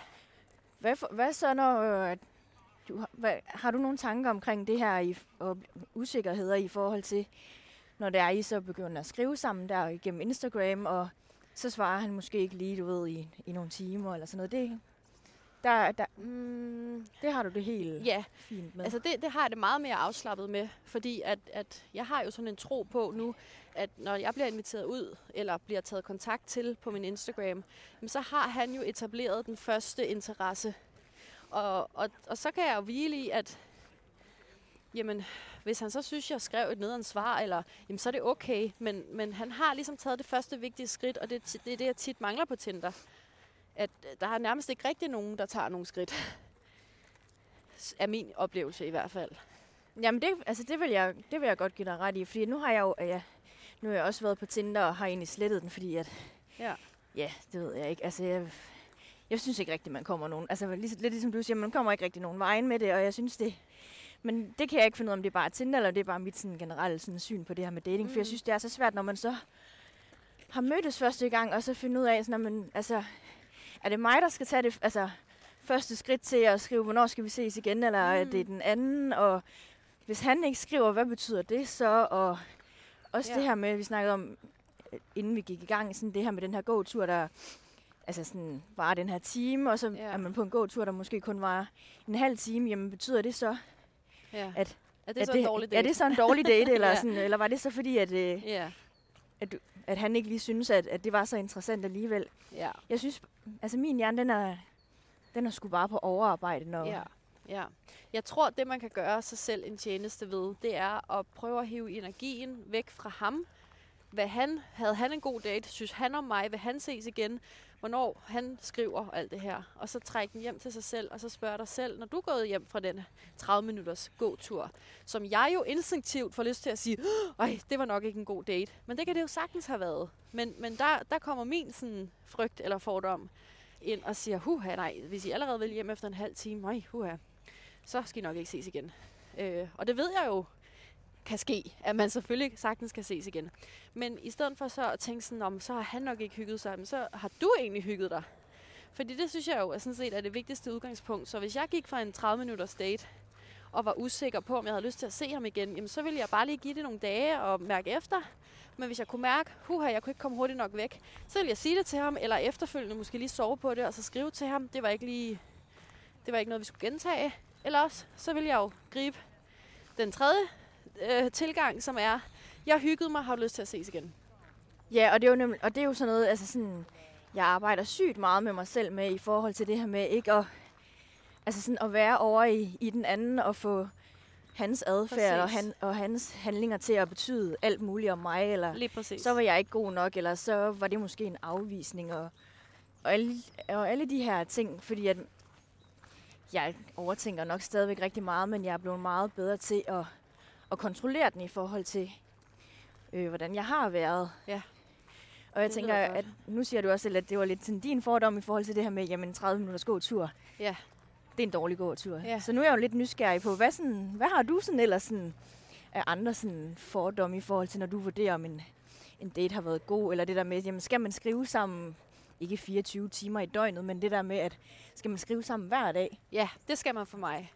Hvad, for, hvad så, når øh, du, har- hvad, har du nogle tanker omkring det her i, og usikkerheder i forhold til, når det er, I så begynder at skrive sammen der igennem Instagram, og så svarer han måske ikke lige, du ved, i, i nogle timer eller sådan noget. Det, der, der, Mm, det har du det helt ja, fint med. altså det, det har jeg det meget mere afslappet med, fordi at, at jeg har jo sådan en tro på nu, at når jeg bliver inviteret ud, eller bliver taget kontakt til på min Instagram, så har han jo etableret den første interesse. Og, og, og så kan jeg jo hvile i, at jamen, hvis han så synes, jeg skrev et nederen svar, eller, jamen, så er det okay. Men, men han har ligesom taget det første vigtige skridt, og det, det er det, jeg tit mangler på Tinder. At øh, der er nærmest ikke rigtig nogen, der tager nogle skridt. <laughs> Er min oplevelse i hvert fald. Jamen, det, altså, det, vil jeg, det vil jeg godt give dig ret i, fordi nu har jeg jo ja, nu har jeg også været på Tinder og har egentlig slettet den, fordi at, Ja. ja, det ved jeg ikke. Altså, jeg, jeg synes ikke rigtigt, man kommer nogen, altså lidt, lidt ligesom du siger, man kommer ikke rigtig nogen vejen med det, og jeg synes det, men det kan jeg ikke finde ud af, om det er bare Tinder, eller det er bare mit sådan, generelle sådan, syn på det her med dating, mm. for jeg Mm. synes, det er så svært, når man så har mødtes første gang, og så finde ud af, sådan, at man, altså, er det mig, der skal tage det altså, første skridt til at skrive, hvornår skal vi ses igen, eller mm. er det Mm. den anden, og hvis han ikke skriver, hvad betyder det så, og også Ja. det her med, vi snakkede om, øh, inden vi gik i gang, sådan det her med den her gåtur, der altså sådan var den her time, og så Ja. er man på en gåtur, der måske kun var en halv time, jamen betyder det så, Ja. At- er det at så en dårlig date? er det så en dårlig date, eller, Ja. sådan, eller var det så fordi, at, øh, Ja, at han ikke lige synes, at, at det var så interessant alligevel? ja, Jeg synes, altså min hjerne, den er, den er sgu bare på overarbejde, når, ja, ja. Jeg tror, det man kan gøre sig selv en tjeneste ved, det er at prøve at hive energien væk fra ham. Hvad han, havde han en god date? Synes han om mig? Vil han ses igen? Hvornår han skriver alt det her? Og så trække den hjem til sig selv, og så spørge dig selv, når du er gået hjem fra den 30 minutters gåtur, som jeg jo instinktivt får lyst til at sige, ej, det var nok ikke en god date. Men det kan det jo sagtens have været. Men, men der, der kommer min sådan, frygt eller fordom ind og siger, huha, nej, hvis I allerede vil hjem efter en halv time, nej, huha, så skal I nok ikke ses igen. Øh, og det ved jeg jo kan ske, at man selvfølgelig sagtens kan ses igen. Men i stedet for så at tænke sådan, om så har han nok ikke hygget sig, men så har du egentlig hygget dig. Fordi det synes jeg jo er sådan set er det vigtigste udgangspunkt. Så hvis jeg gik fra en 30 minutters date, og var usikker på, om jeg havde lyst til at se ham igen, jamen så ville jeg bare lige give det nogle dage og mærke efter. Men hvis jeg kunne mærke, huha, jeg kunne ikke komme hurtigt nok væk, så ville jeg sige det til ham, eller efterfølgende måske lige sove på det, og så skrive til ham, det var ikke lige, det var ikke noget, vi skulle gentage. Eller også, så ville jeg jo gribe den tredje øh, tilgang, som er, jeg hyggede mig, har du lyst til at ses igen? Ja, og det er jo, nemlig, og det er jo sådan noget, altså sådan, jeg arbejder sygt meget med mig selv med i forhold til det her med ikke at, altså sådan at være over i, i den anden og få hans adfærd og, han, og hans handlinger til at betyde alt muligt om mig, eller så var jeg ikke god nok, eller så var det måske en afvisning, og, og, alle, og alle de her ting, fordi at jeg overtænker nok stadigvæk rigtig meget, men jeg er blevet meget bedre til at, at kontrollere den i forhold til, øh, hvordan jeg har været. Ja. Og jeg Det tænker, at nu siger du også selv, at det var lidt sådan din fordom i forhold til det her med, jamen 30 minutters gåtur. Ja. Det er en dårlig gåtur. Ja. Så nu er jeg jo lidt nysgerrig på, hvad, sådan, hvad har du sådan ellers sådan af andre sådan fordomme i forhold til, når du vurderer, om en, en date har været god, eller det der med, jamen skal man skrive sammen, ikke 24 timer i døgnet, men det der med, at skal man skrive sammen hver dag? Ja, det skal man for mig.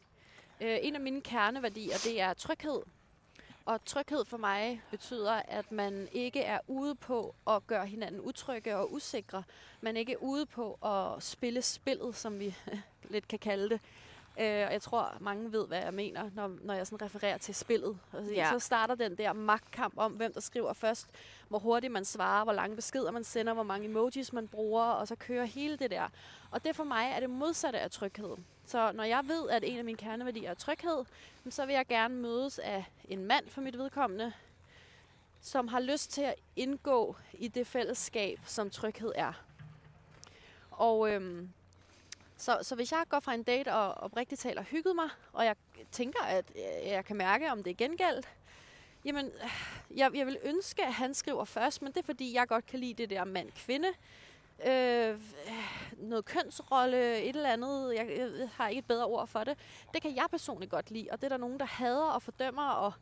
Øh, en af mine kerneværdier, det er tryghed. Og tryghed for mig betyder, at man ikke er ude på at gøre hinanden utrygge og usikre. Man ikke er ude på at spille spillet, som vi <laughs> lidt kan kalde det. Øh, og jeg tror, mange ved, hvad jeg mener, når, når jeg sådan refererer til spillet. Altså, Ja. Så starter den der magtkamp om, hvem der skriver først, hvor hurtigt man svarer, hvor lange beskeder man sender, hvor mange emojis man bruger, og så kører hele det der. Og det for mig er det modsatte af tryghed. Så når jeg ved, at en af mine kerneværdier er tryghed, så vil jeg gerne mødes af en mand for mit vedkommende, som har lyst til at indgå i det fællesskab, som tryghed er. Og øhm, så, så hvis jeg går fra en date og oprigtigt taler hygget mig, og jeg tænker, at øh, jeg kan mærke, om det er gengældt, jamen, øh, jeg, jeg vil ønske, at han skriver først, men det er fordi, jeg godt kan lide det der mand-kvinde. Øh, noget kønsrolle, et eller andet, jeg, jeg har ikke et bedre ord for det. Det kan jeg personligt godt lide, og det er der nogen, der hader og fordømmer, og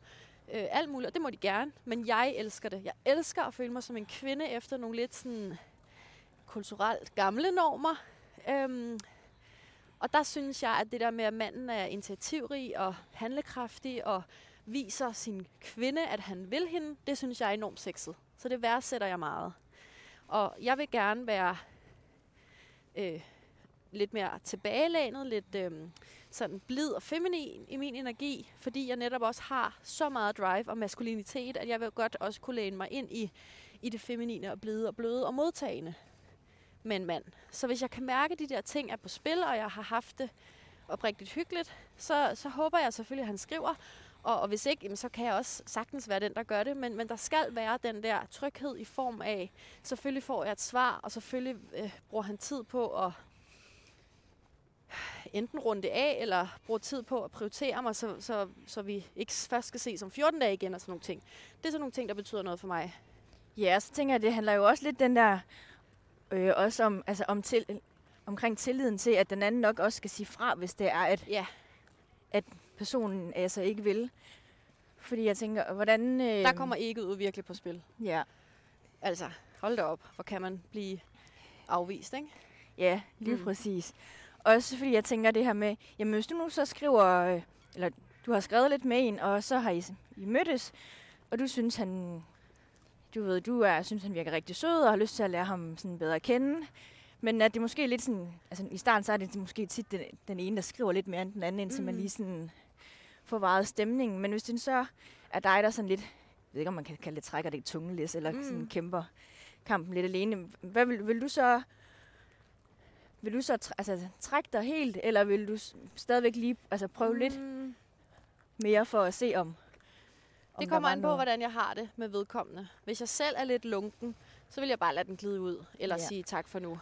øh, alt muligt, og det må de gerne, men jeg elsker det. Jeg elsker at føle mig som en kvinde efter nogle lidt sådan kulturelt gamle normer. Øhm, og der synes jeg, at det der med, at manden er initiativrig og handlekraftig og viser sin kvinde, at han vil hende, det synes jeg er enormt sexet. Så det værdsætter jeg meget. Og jeg vil gerne være øh, lidt mere tilbagelænet, lidt øh, sådan blid og feminin i min energi, fordi jeg netop også har så meget drive og maskulinitet, at jeg vil godt også kunne læne mig ind i, i det feminine og blide og bløde og modtagende med en mand. Så hvis jeg kan mærke, at de der ting er på spil, og jeg har haft det oprigtigt hyggeligt, så, så håber jeg selvfølgelig, at han skriver. Og, og hvis ikke, jamen, så kan jeg også sagtens være den, der gør det. Men, men der skal være den der tryghed i form af, selvfølgelig får jeg et svar, og selvfølgelig øh, bruger han tid på at enten runde af, eller bruge tid på at prioritere mig, så, så, så vi ikke først skal se som 14 dage igen og sådan nogle ting. Det er sådan nogle ting, der betyder noget for mig. Ja, så tænker jeg, det handler jo også lidt den der, øh, også om, altså om til, omkring tilliden til, at den anden nok også skal sige fra, hvis det er, at, Ja, at personen altså ikke vil. Fordi jeg tænker, hvordan... Øh, der kommer ikke ud virkelig på spil. Ja, Altså, hold da op, hvor kan man blive afvist, ikke? ja lige Mm. præcis. Også fordi jeg tænker det her med, jamen hvis du nu så skriver, øh, eller du har skrevet lidt med en, og så har I, I mødtes, og du synes, han, du ved, du er, synes, han virker rigtig sød, og har lyst til at lære ham sådan bedre at kende. Men at det måske er lidt sådan, altså i starten så er det måske tit den, den ene, der skriver lidt mere end den anden, indtil mm. man lige sådan får varet stemningen. Men hvis det så er dig, der sådan lidt, jeg ved ikke, om man kan kalde det trækker det tungelæs, eller Mm. sådan kæmper kampen lidt alene. Hvad vil, vil du så vil du så altså, trække dig helt, eller vil du stadigvæk lige altså, prøve mm. lidt mere for at se om det kommer an på, noget? hvordan jeg har det med vedkommende. Hvis jeg selv er lidt lunken, så vil jeg bare lade den glide ud, eller ja. Ja. sige tak for nu.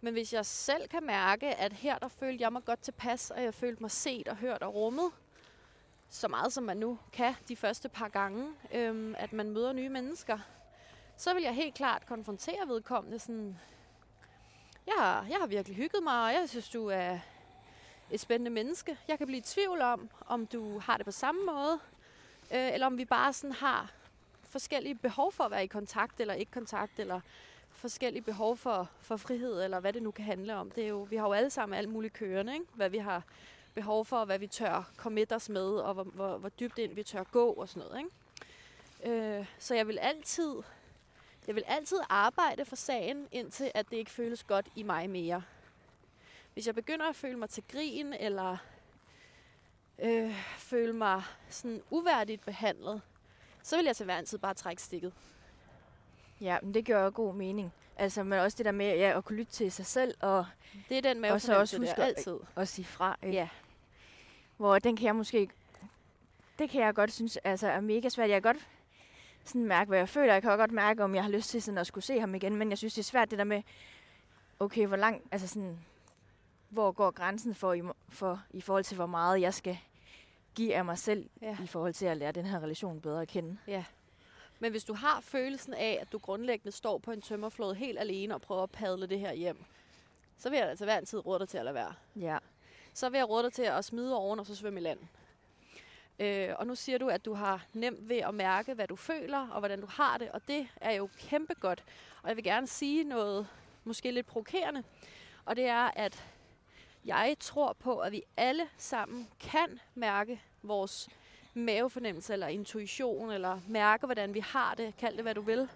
Men hvis jeg selv kan mærke, at her der følte jeg mig godt tilpas, og jeg følte mig set og hørt og rummet, så meget som man nu kan de første par gange, øhm, at man møder nye mennesker, så vil jeg helt klart konfrontere vedkommende sådan, jeg har, jeg har virkelig hygget mig, og jeg synes, du er et spændende menneske. Jeg kan blive i tvivl om, om du har det på samme måde, øh, eller om vi bare sådan har forskellige behov for at være i kontakt eller ikke kontakt, eller forskellige behov for, for frihed, eller hvad det nu kan handle om. Det er jo, vi har jo alle sammen alt muligt kørende, ikke? hvad vi har behov for, og hvad vi tør commit os med, og hvor, hvor, hvor dybt ind vi tør gå og sådan noget. Ikke? Øh, så jeg vil altid jeg vil altid arbejde for sagen, indtil at det ikke føles godt i mig mere. Hvis jeg begynder at føle mig til grin, eller øh, føle mig sådan uværdigt behandlet, så vil jeg til hver en tid bare trække stikket. Ja, men det gør jo god mening. Altså, men også det der med ja, at kunne lytte til sig selv og, Det er den Og så også huske at- altid. og sige fra. Ikke? Ja. Hvor den kan jeg måske... Det kan jeg godt synes altså, er mega svært. Jeg kan godt sådan mærke, hvad jeg føler. Jeg kan godt mærke, om jeg har lyst til sådan at skulle se ham igen. Men jeg synes, det er svært det der med, okay, hvor langt, altså sådan, hvor går grænsen for i, for, i forhold til, hvor meget jeg skal give af mig selv, Ja. i forhold til at lære den her relation bedre at kende. Men hvis du har følelsen af, at du grundlæggende står på en tømmerflåde helt alene og prøver at padle det her hjem, så vil jeg altså hver en tid råde dig til at lade være. Ja. Så vil jeg råde dig til at smide oven og så svømme i land. Øh, og nu siger du, at du har nemt ved at mærke, hvad du føler og hvordan du har det, og det er jo kæmpe godt. Og jeg vil gerne sige noget måske lidt provokerende, og det er, at jeg tror på, at vi alle sammen kan mærke vores mavefornemmelse eller intuition, eller mærke, hvordan vi har det, kald det hvad du vil.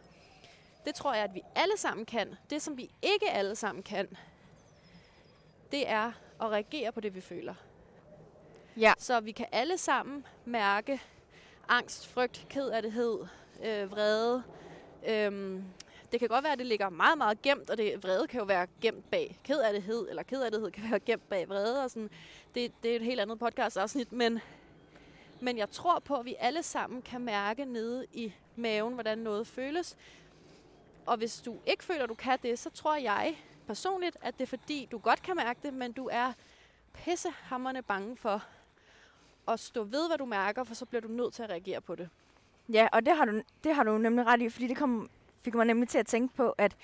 Det tror jeg, at vi alle sammen kan. Det, som vi ikke alle sammen kan, det er at reagere på det, vi føler. Ja. Så vi kan alle sammen mærke angst, frygt, kedattighed, øh, vrede. Øhm, det kan godt være, at det ligger meget, meget gemt, og det vrede kan jo være gemt bag kedattighed, eller kedattighed kan være gemt bag vrede. Og sådan. Det, det er et helt andet podcast-afsnit, men, men jeg tror på, at vi alle sammen kan mærke nede i maven, hvordan noget føles. Og hvis du ikke føler, at du kan det, så tror jeg personligt, at det er fordi, du godt kan mærke det, men du er pissehammerne bange for at stå ved, hvad du mærker, for så bliver du nødt til at reagere på det. Ja, og det har du, det har du nemlig ret i, fordi det kom, fik mig nemlig til at tænke på, at,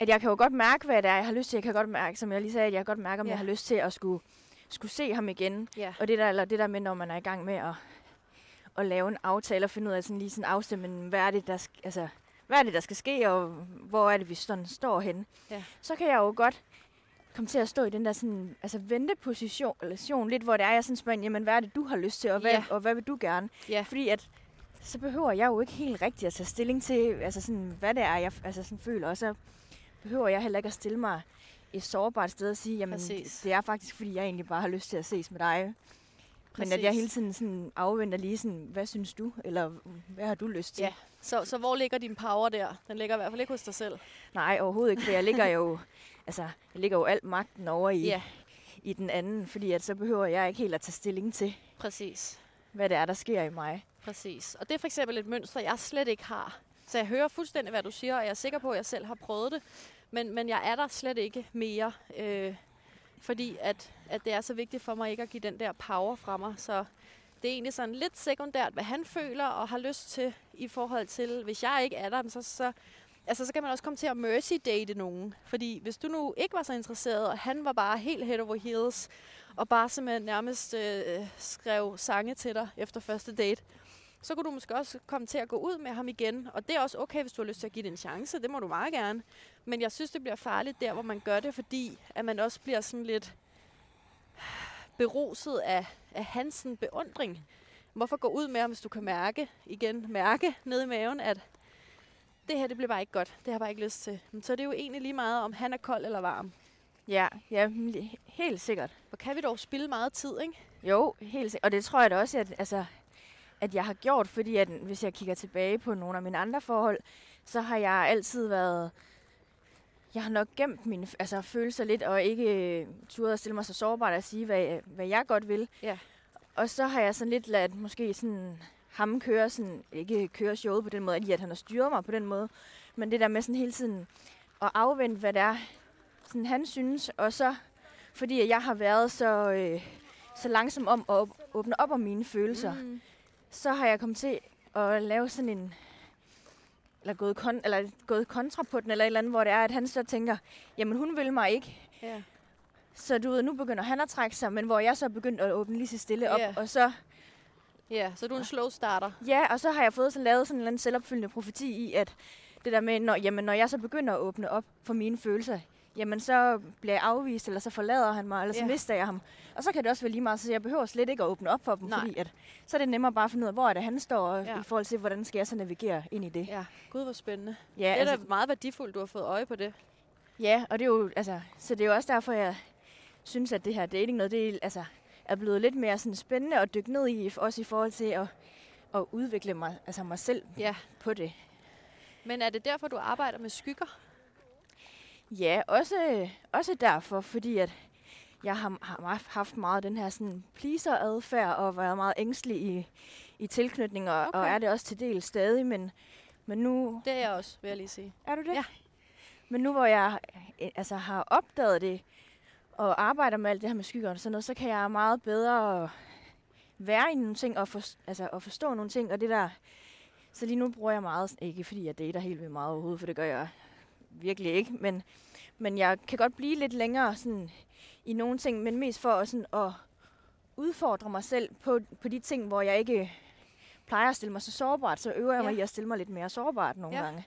at jeg kan jo godt mærke, hvad det er, jeg har lyst til. Jeg kan godt mærke, som jeg lige sagde, at jeg kan godt mærke, om Ja. jeg har lyst til at skulle, skulle se ham igen. Ja. Og det der, eller det der med, når man er i gang med at, at lave en aftale og finde ud af sådan lige sådan afstemme, hvad er det, der skal, altså, hvad er det, der skal ske, og hvor er det, vi sådan står henne. Ja. Så kan jeg jo godt komme til at stå i den der sådan, altså venteposition, lidt hvor det er, jeg sådan spørger, jamen hvad er det, du har lyst til, og hvad, Ja. og hvad vil du gerne? Ja. Fordi at, så behøver jeg jo ikke helt rigtigt at tage stilling til, altså sådan, hvad det er, jeg altså sådan føler, og så behøver jeg heller ikke at stille mig et sårbart sted og sige, jamen Præcis. det er faktisk, fordi jeg egentlig bare har lyst til at ses med dig. Men at jeg hele tiden sådan afventer lige sådan, hvad synes du, eller hvad har du lyst til? Ja. Så, så hvor ligger din power der? Den ligger i hvert fald ikke hos dig selv. Nej, overhovedet ikke, for jeg ligger jo, <laughs> altså, jeg ligger jo alt magten over i, Ja, i den anden, fordi at så behøver jeg ikke helt at tage stilling til, præcis. hvad det er, der sker i mig. Præcis. Og det er for eksempel et mønster, jeg slet ikke har. Så jeg hører fuldstændig, hvad du siger, og jeg er sikker på, at jeg selv har prøvet det. Men, men jeg er der slet ikke mere, øh, fordi at, at det er så vigtigt for mig ikke at give den der power fra mig. Så det er egentlig sådan lidt sekundært, hvad han føler og har lyst til i forhold til, hvis jeg ikke er der, så, så, altså, så kan man også komme til at mercy date nogen. Fordi hvis du nu ikke var så interesseret, og han var bare helt head over heels, og bare simpelthen nærmest øh, skrev sange til dig efter første date, så kunne du måske også komme til at gå ud med ham igen. Og det er også okay, hvis du har lyst til at give det en chance. Det må du meget gerne. Men jeg synes, det bliver farligt der, hvor man gør det, fordi at man også bliver sådan lidt beruset af, af hans beundring. Hvorfor gå ud med ham, hvis du kan mærke, igen mærke nede i maven, at det her, det bliver bare ikke godt. Det har jeg bare ikke lyst til. Men så er det jo egentlig lige meget, om han er kold eller varm. Ja, ja, helt sikkert. Hvor kan vi dog spille meget tid, ikke? Jo, helt sikkert. Og det tror jeg da også, at, altså, at jeg har gjort, fordi at, hvis jeg kigger tilbage på nogle af mine andre forhold, så har jeg altid været... Jeg har nok gemt mine altså, følelser lidt, og ikke øh, turet at stille mig så sårbart at sige, hvad, hvad jeg godt vil. Ja. Og så har jeg sådan lidt ladt måske sådan ham køre sådan, ikke køre showet på den måde, at han har styret mig på den måde, men det der med sådan hele tiden at afvente, hvad det er, sådan han synes, og så fordi jeg har været så, øh, så langsom om at åb- åbne op om mine følelser, mm. Så har jeg kommet til at lave sådan en, eller gået, kon, eller gået kontra på den, eller et eller andet, hvor det er, at han så tænker, jamen hun vil mig ikke, Ja. så du ved, nu begynder han at trække sig, men hvor jeg så er begyndt at åbne lige så stille op, Ja. og så ja, så er du en slow starter. Ja, og så har jeg fået sådan lavet sådan en eller anden selvopfyldende profeti i, at det der med, når, jamen, når jeg så begynder at åbne op for mine følelser, jamen så bliver jeg afvist, eller så forlader han mig, eller så Ja. mister jeg ham. Og så kan det også være lige meget, så jeg behøver slet ikke at åbne op for dem, Nej. fordi at, så er det nemmere bare at finde ud af, hvor er det, han står, og Ja. i forhold til, hvordan skal jeg så navigere ind i det. Ja, gud hvor spændende. Ja, det er altså, da meget værdifuldt, du har fået øje på det. ja, og det er jo, altså, så det er jo også derfor, jeg synes, at det her dating noget, det er, altså, er blevet lidt mere sådan spændende at dykke ned i, også i forhold til at, at udvikle mig, altså mig selv Ja. på det. Men er det derfor, du arbejder med skygger? Ja, også, også derfor, fordi at jeg har, har haft meget den her sådan pleaser-adfærd og været meget ængstelig i, i tilknytning, og, okay. og er det også til del stadig, men, men nu... Det er jeg også, vil jeg lige sige. Er du det? Ja. Men nu hvor jeg altså, har opdaget det, og arbejder med alt det her med skygger og sådan noget, så kan jeg meget bedre være i nogle ting og, for, altså, og forstå nogle ting, og det der... Så lige nu bruger jeg meget, ikke fordi jeg dater helt vildt meget overhovedet, for det gør jeg virkelig ikke, men, men jeg kan godt blive lidt længere sådan, i nogle ting, men mest for sådan, at udfordre mig selv på, på de ting, hvor jeg ikke plejer at stille mig så sårbart, så øver jeg Ja. mig i at stille mig lidt mere sårbart nogle Ja. gange,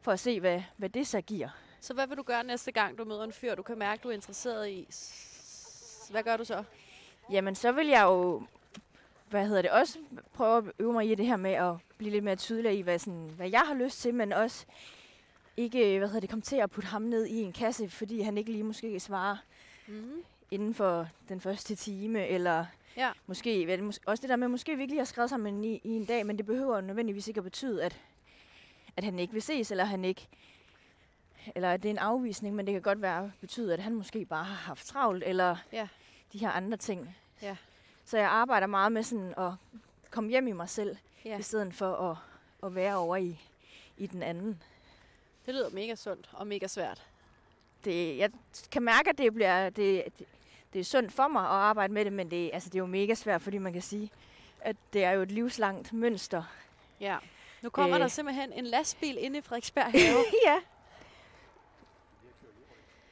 for at se, hvad, hvad det så giver. Så hvad vil du gøre næste gang, du møder en fyr, du kan mærke, du er interesseret i? Hvad gør du så? Jamen, så vil jeg jo, hvad hedder det, også prøve at øve mig i det her med at blive lidt mere tydelig i, hvad, sådan, hvad jeg har lyst til, men også ikke, hvad hedder det, komme til at putte ham ned i en kasse, fordi han ikke lige måske svarer Mm-hmm. inden for den første time, eller Ja. måske, mås- også det der med, måske vi ikke lige har skrevet sammen i, i en dag, men det behøver nødvendigvis ikke at betyde, at, at han ikke vil ses, eller han ikke, eller at det er en afvisning, men det kan godt være betyde, at han måske bare har haft travlt, eller Ja. de her andre ting. Ja. Så jeg arbejder meget med sådan at komme hjem i mig selv, ja. i stedet for at, at være over i, i den anden. Det lyder mega sundt og mega svært. Det, jeg kan mærke, at det, bliver, det, det, det er sundt for mig at arbejde med det, men det, altså, det er jo mega svært, fordi man kan sige, at det er jo et livslangt mønster. Ja. Nu kommer øh. Der simpelthen en lastbil ind i Frederiksberg <laughs> have. ja.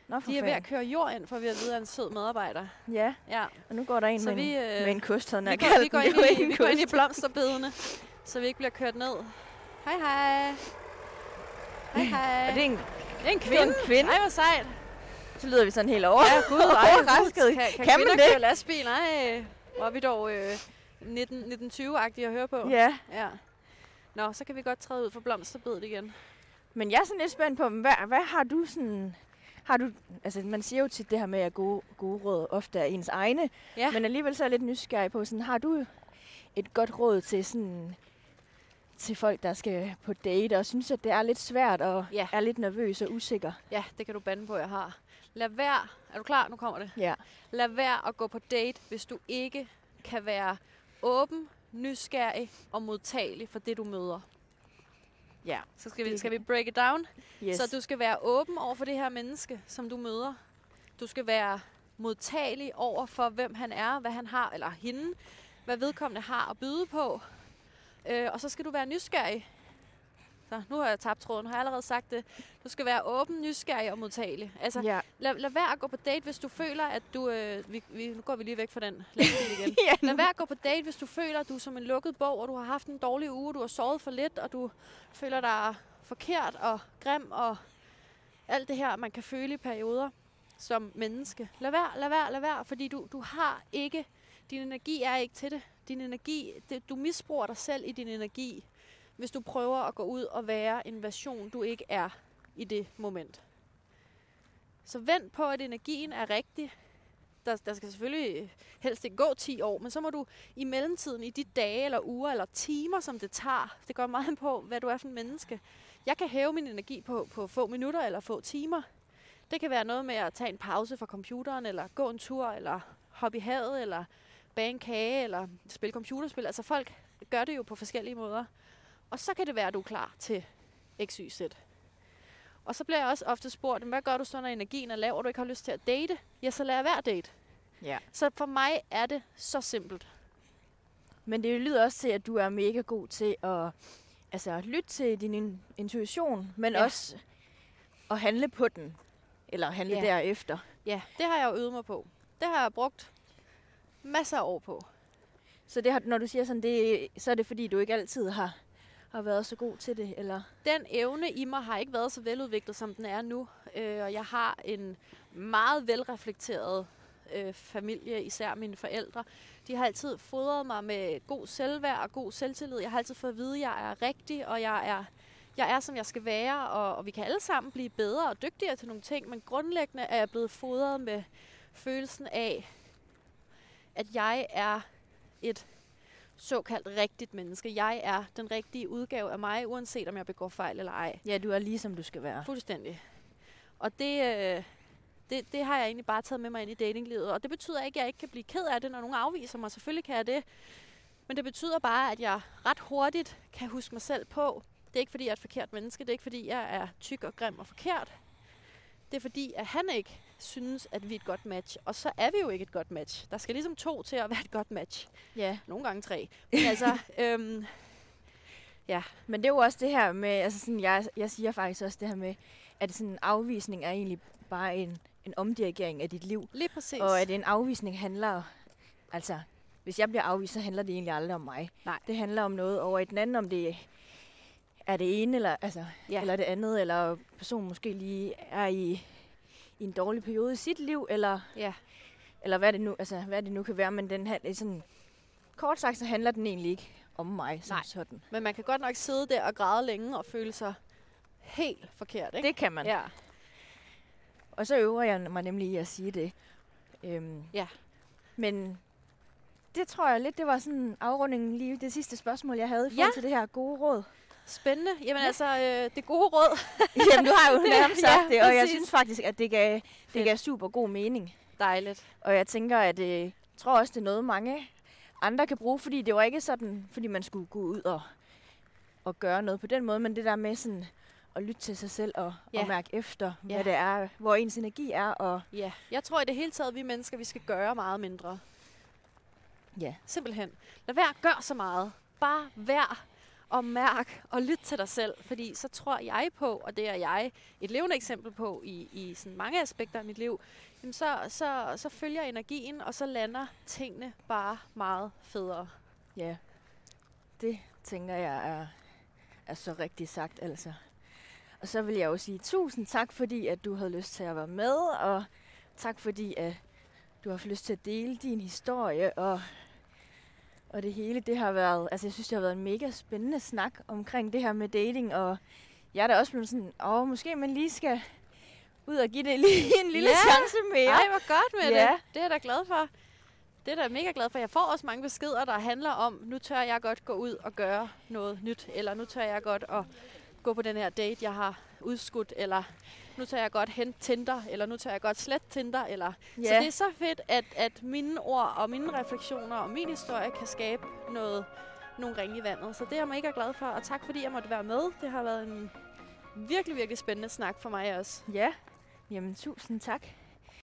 Nå, for De er ved at køre jord ind, for vi at vide af en sød medarbejder. Ja, Ja. og nu går der en Så med, vi, en, øh, med en kost, havde Vi går, <laughs> vi, går ind i, vi går ind i blomsterbedene, så vi ikke bliver kørt ned. Hej hej. Hej hej. Og det er en, det er en det er en kvinde. kvinde. Ej, hvor sejt. Så lyder vi sådan helt over. Ja, gud, ej, overrasket. Kan, kan, Kan man det? køre lastbil? Nej, hvor er vi dog øh, 19, 1920-agtige at høre på. Ja, ja. Nå, så kan vi godt træde ud for blomsterbedet igen. men jeg er sådan lidt spændt på, hvad, hvad har du sådan... Har du, altså man siger jo tit det her med, at gode, gode råd ofte er ens egne, Ja. men alligevel så er jeg lidt nysgerrig på, sådan, har du et godt råd til sådan til folk, der skal på date og synes, at det er lidt svært og Ja. er lidt nervøs og usikker? Ja, det kan du bande på, jeg har. Lad være. Er du klar? Nu kommer det. Ja. Lad være at gå på date, hvis du ikke kan være åben, nysgerrig og modtagelig for det, du møder. Ja. Så skal vi, skal vi break it down. Yes. Så du skal være åben over for det her menneske, som du møder. Du skal være modtagelig over for, hvem han er, hvad han har, eller hende, hvad vedkommende har at byde på. Øh, og så skal du være nysgerrig. Så nu har jeg tabt tråden, har jeg allerede sagt det. Du skal være åben, nysgerrig og modtagelig. Altså, ja. lad, lad være at gå på date, hvis du føler, at du... Øh, vi, vi, nu går vi lige væk fra den lastbil <laughs> igen. ja, Lad være at gå på date, hvis du føler, at du er som en lukket bog, og du har haft en dårlig uge, du har sovet for lidt, og du føler dig forkert og grim og alt det her, man kan føle i perioder som menneske. Lad være, lad være, lad være, fordi du, du har ikke, din energi er ikke til det. Din energi, det, du misbruger dig selv i din energi, hvis du prøver at gå ud og være en version, du ikke er i det moment. Så vent på, at energien er rigtig. Der, der skal selvfølgelig helst ikke gå 10 år, men så må du i mellemtiden, i de dage eller uger eller timer, som det tager, det går meget på, hvad du er for en menneske. Jeg kan hæve min energi på, på få minutter eller få timer. Det kan være noget med at tage en pause fra computeren, eller gå en tur, eller hoppe i havet, eller bage en kage, eller spille computerspil. Altså folk gør det jo på forskellige måder. Og så kan det være, at du er klar til X, Y, Z. Og så bliver jeg også ofte spurgt, hvad gør du så, når energien er lav, og du ikke har lyst til at date? Ja, så lad være at date. ja. Så for mig er det så simpelt. Men det lyder også til, at du er mega god til at altså, lytte til din in- intuition, men Ja. også at handle på den. Eller handle ja. derefter. Ja, det har jeg jo øvet mig på. Det har jeg brugt masser af år på. Så det har, når du siger sådan, det, så er det fordi, du ikke altid har, har været så god til det, eller? Den evne i mig har ikke været så veludviklet, som den er nu. Øh, og jeg har en meget velreflekteret øh, familie, især mine forældre. De har altid fodret mig med god selvværd og god selvtillid. Jeg har altid fået at vide, at jeg er rigtig, og jeg er, jeg er som jeg skal være. Og, og vi kan alle sammen blive bedre og dygtigere til nogle ting, men grundlæggende er jeg blevet fodret med følelsen af, at jeg er et såkaldt rigtigt menneske. Jeg er den rigtige udgave af mig, uanset om jeg begår fejl eller ej. Ja, du er lige som du skal være. Fuldstændig. Og det, øh, det, det har jeg egentlig bare taget med mig ind i datinglivet. Og det betyder ikke, at jeg ikke kan blive ked af det, når nogen afviser mig. Selvfølgelig kan jeg det. Men det betyder bare, at jeg ret hurtigt kan huske mig selv på. Det er ikke, fordi jeg er et forkert menneske. Det er ikke, fordi jeg er tyk og grim og forkert. Det er fordi, at han ikke synes, at vi er et godt match. Og så er vi jo ikke et godt match. Der skal ligesom to til at være et godt match. Ja. Nogle gange tre. <laughs> Men altså, øhm, Men det er jo også det her med, altså sådan, jeg, jeg siger faktisk også det her med, at sådan en afvisning er egentlig bare en, en omdirigering af dit liv. lige præcis. Og at en afvisning handler, altså, hvis jeg bliver afvist, så handler det egentlig aldrig om mig. Nej. Det handler om noget over i den anden, om det er det ene, eller, altså, Ja. ja. eller det andet, eller personen måske lige er i, i en dårlig periode i sit liv, eller, Ja. eller hvad, det nu, altså, hvad det nu kan være. Men den her, det er sådan, kort sagt, så handler den egentlig ikke om mig som Nej. sådan. Men man kan godt nok sidde der og græde længe og føle sig helt forkert, ikke? Det kan man. Ja. Og så øver jeg mig nemlig i at sige det. Øhm, Ja. Men det tror jeg lidt, det var sådan afrundingen lige det sidste spørgsmål, jeg havde i forhold Ja. til det her gode råd. Spændende. Jamen altså, øh, det gode råd. <laughs> Jamen, du har jo <laughs> nærmest Ja, sagt det, og jeg præcis. synes faktisk, at det gav, det gav super god mening. Dejligt. Og jeg tænker, at øh, jeg tror også, det er noget, mange andre kan bruge, fordi det var ikke sådan, fordi man skulle gå ud og, og gøre noget på den måde, men det der med sådan at lytte til sig selv og, Ja. og mærke efter, Ja. hvad det er, hvor ens energi er, og Ja. Jeg tror i det hele taget, vi mennesker, vi skal gøre meget mindre. ja, Simpelthen. Lad være at gøre så meget. Bare vær og mærk og lyt til dig selv, fordi så tror jeg på, og det er jeg et levende eksempel på i, i sådan mange aspekter af mit liv, jamen så, så, så følger energien, og så lander tingene bare meget federe. Ja, det tænker jeg er, er så rigtigt sagt, altså. Og så vil jeg jo sige tusind tak, fordi at du havde lyst til at være med, og tak fordi at du har haft lyst til at dele din historie, og, og det hele, det har været, altså jeg synes, det har været en mega spændende snak omkring det her med dating, og jeg er da også blevet sådan, åh, måske man lige skal ud og give det lige <laughs> en lille Ja. chance mere. Ej, hvor godt med Ja. det. Det er jeg da glad for. Det er da mega glad for. Jeg får også mange beskeder, der handler om, nu tør jeg godt gå ud og gøre noget nyt, eller nu tør jeg godt at gå på den her date, jeg har udskudt, eller nu tør jeg godt hente Tinder, eller nu tør jeg godt slet Tinder, eller... Ja. Så det er så fedt, at, at mine ord og mine refleksioner og min historie kan skabe noget, nogle ringe i vandet. Så det er jeg mega glad for, og tak fordi jeg måtte være med. Det har været en virkelig, virkelig spændende snak for mig også. Ja, jamen tusind tak.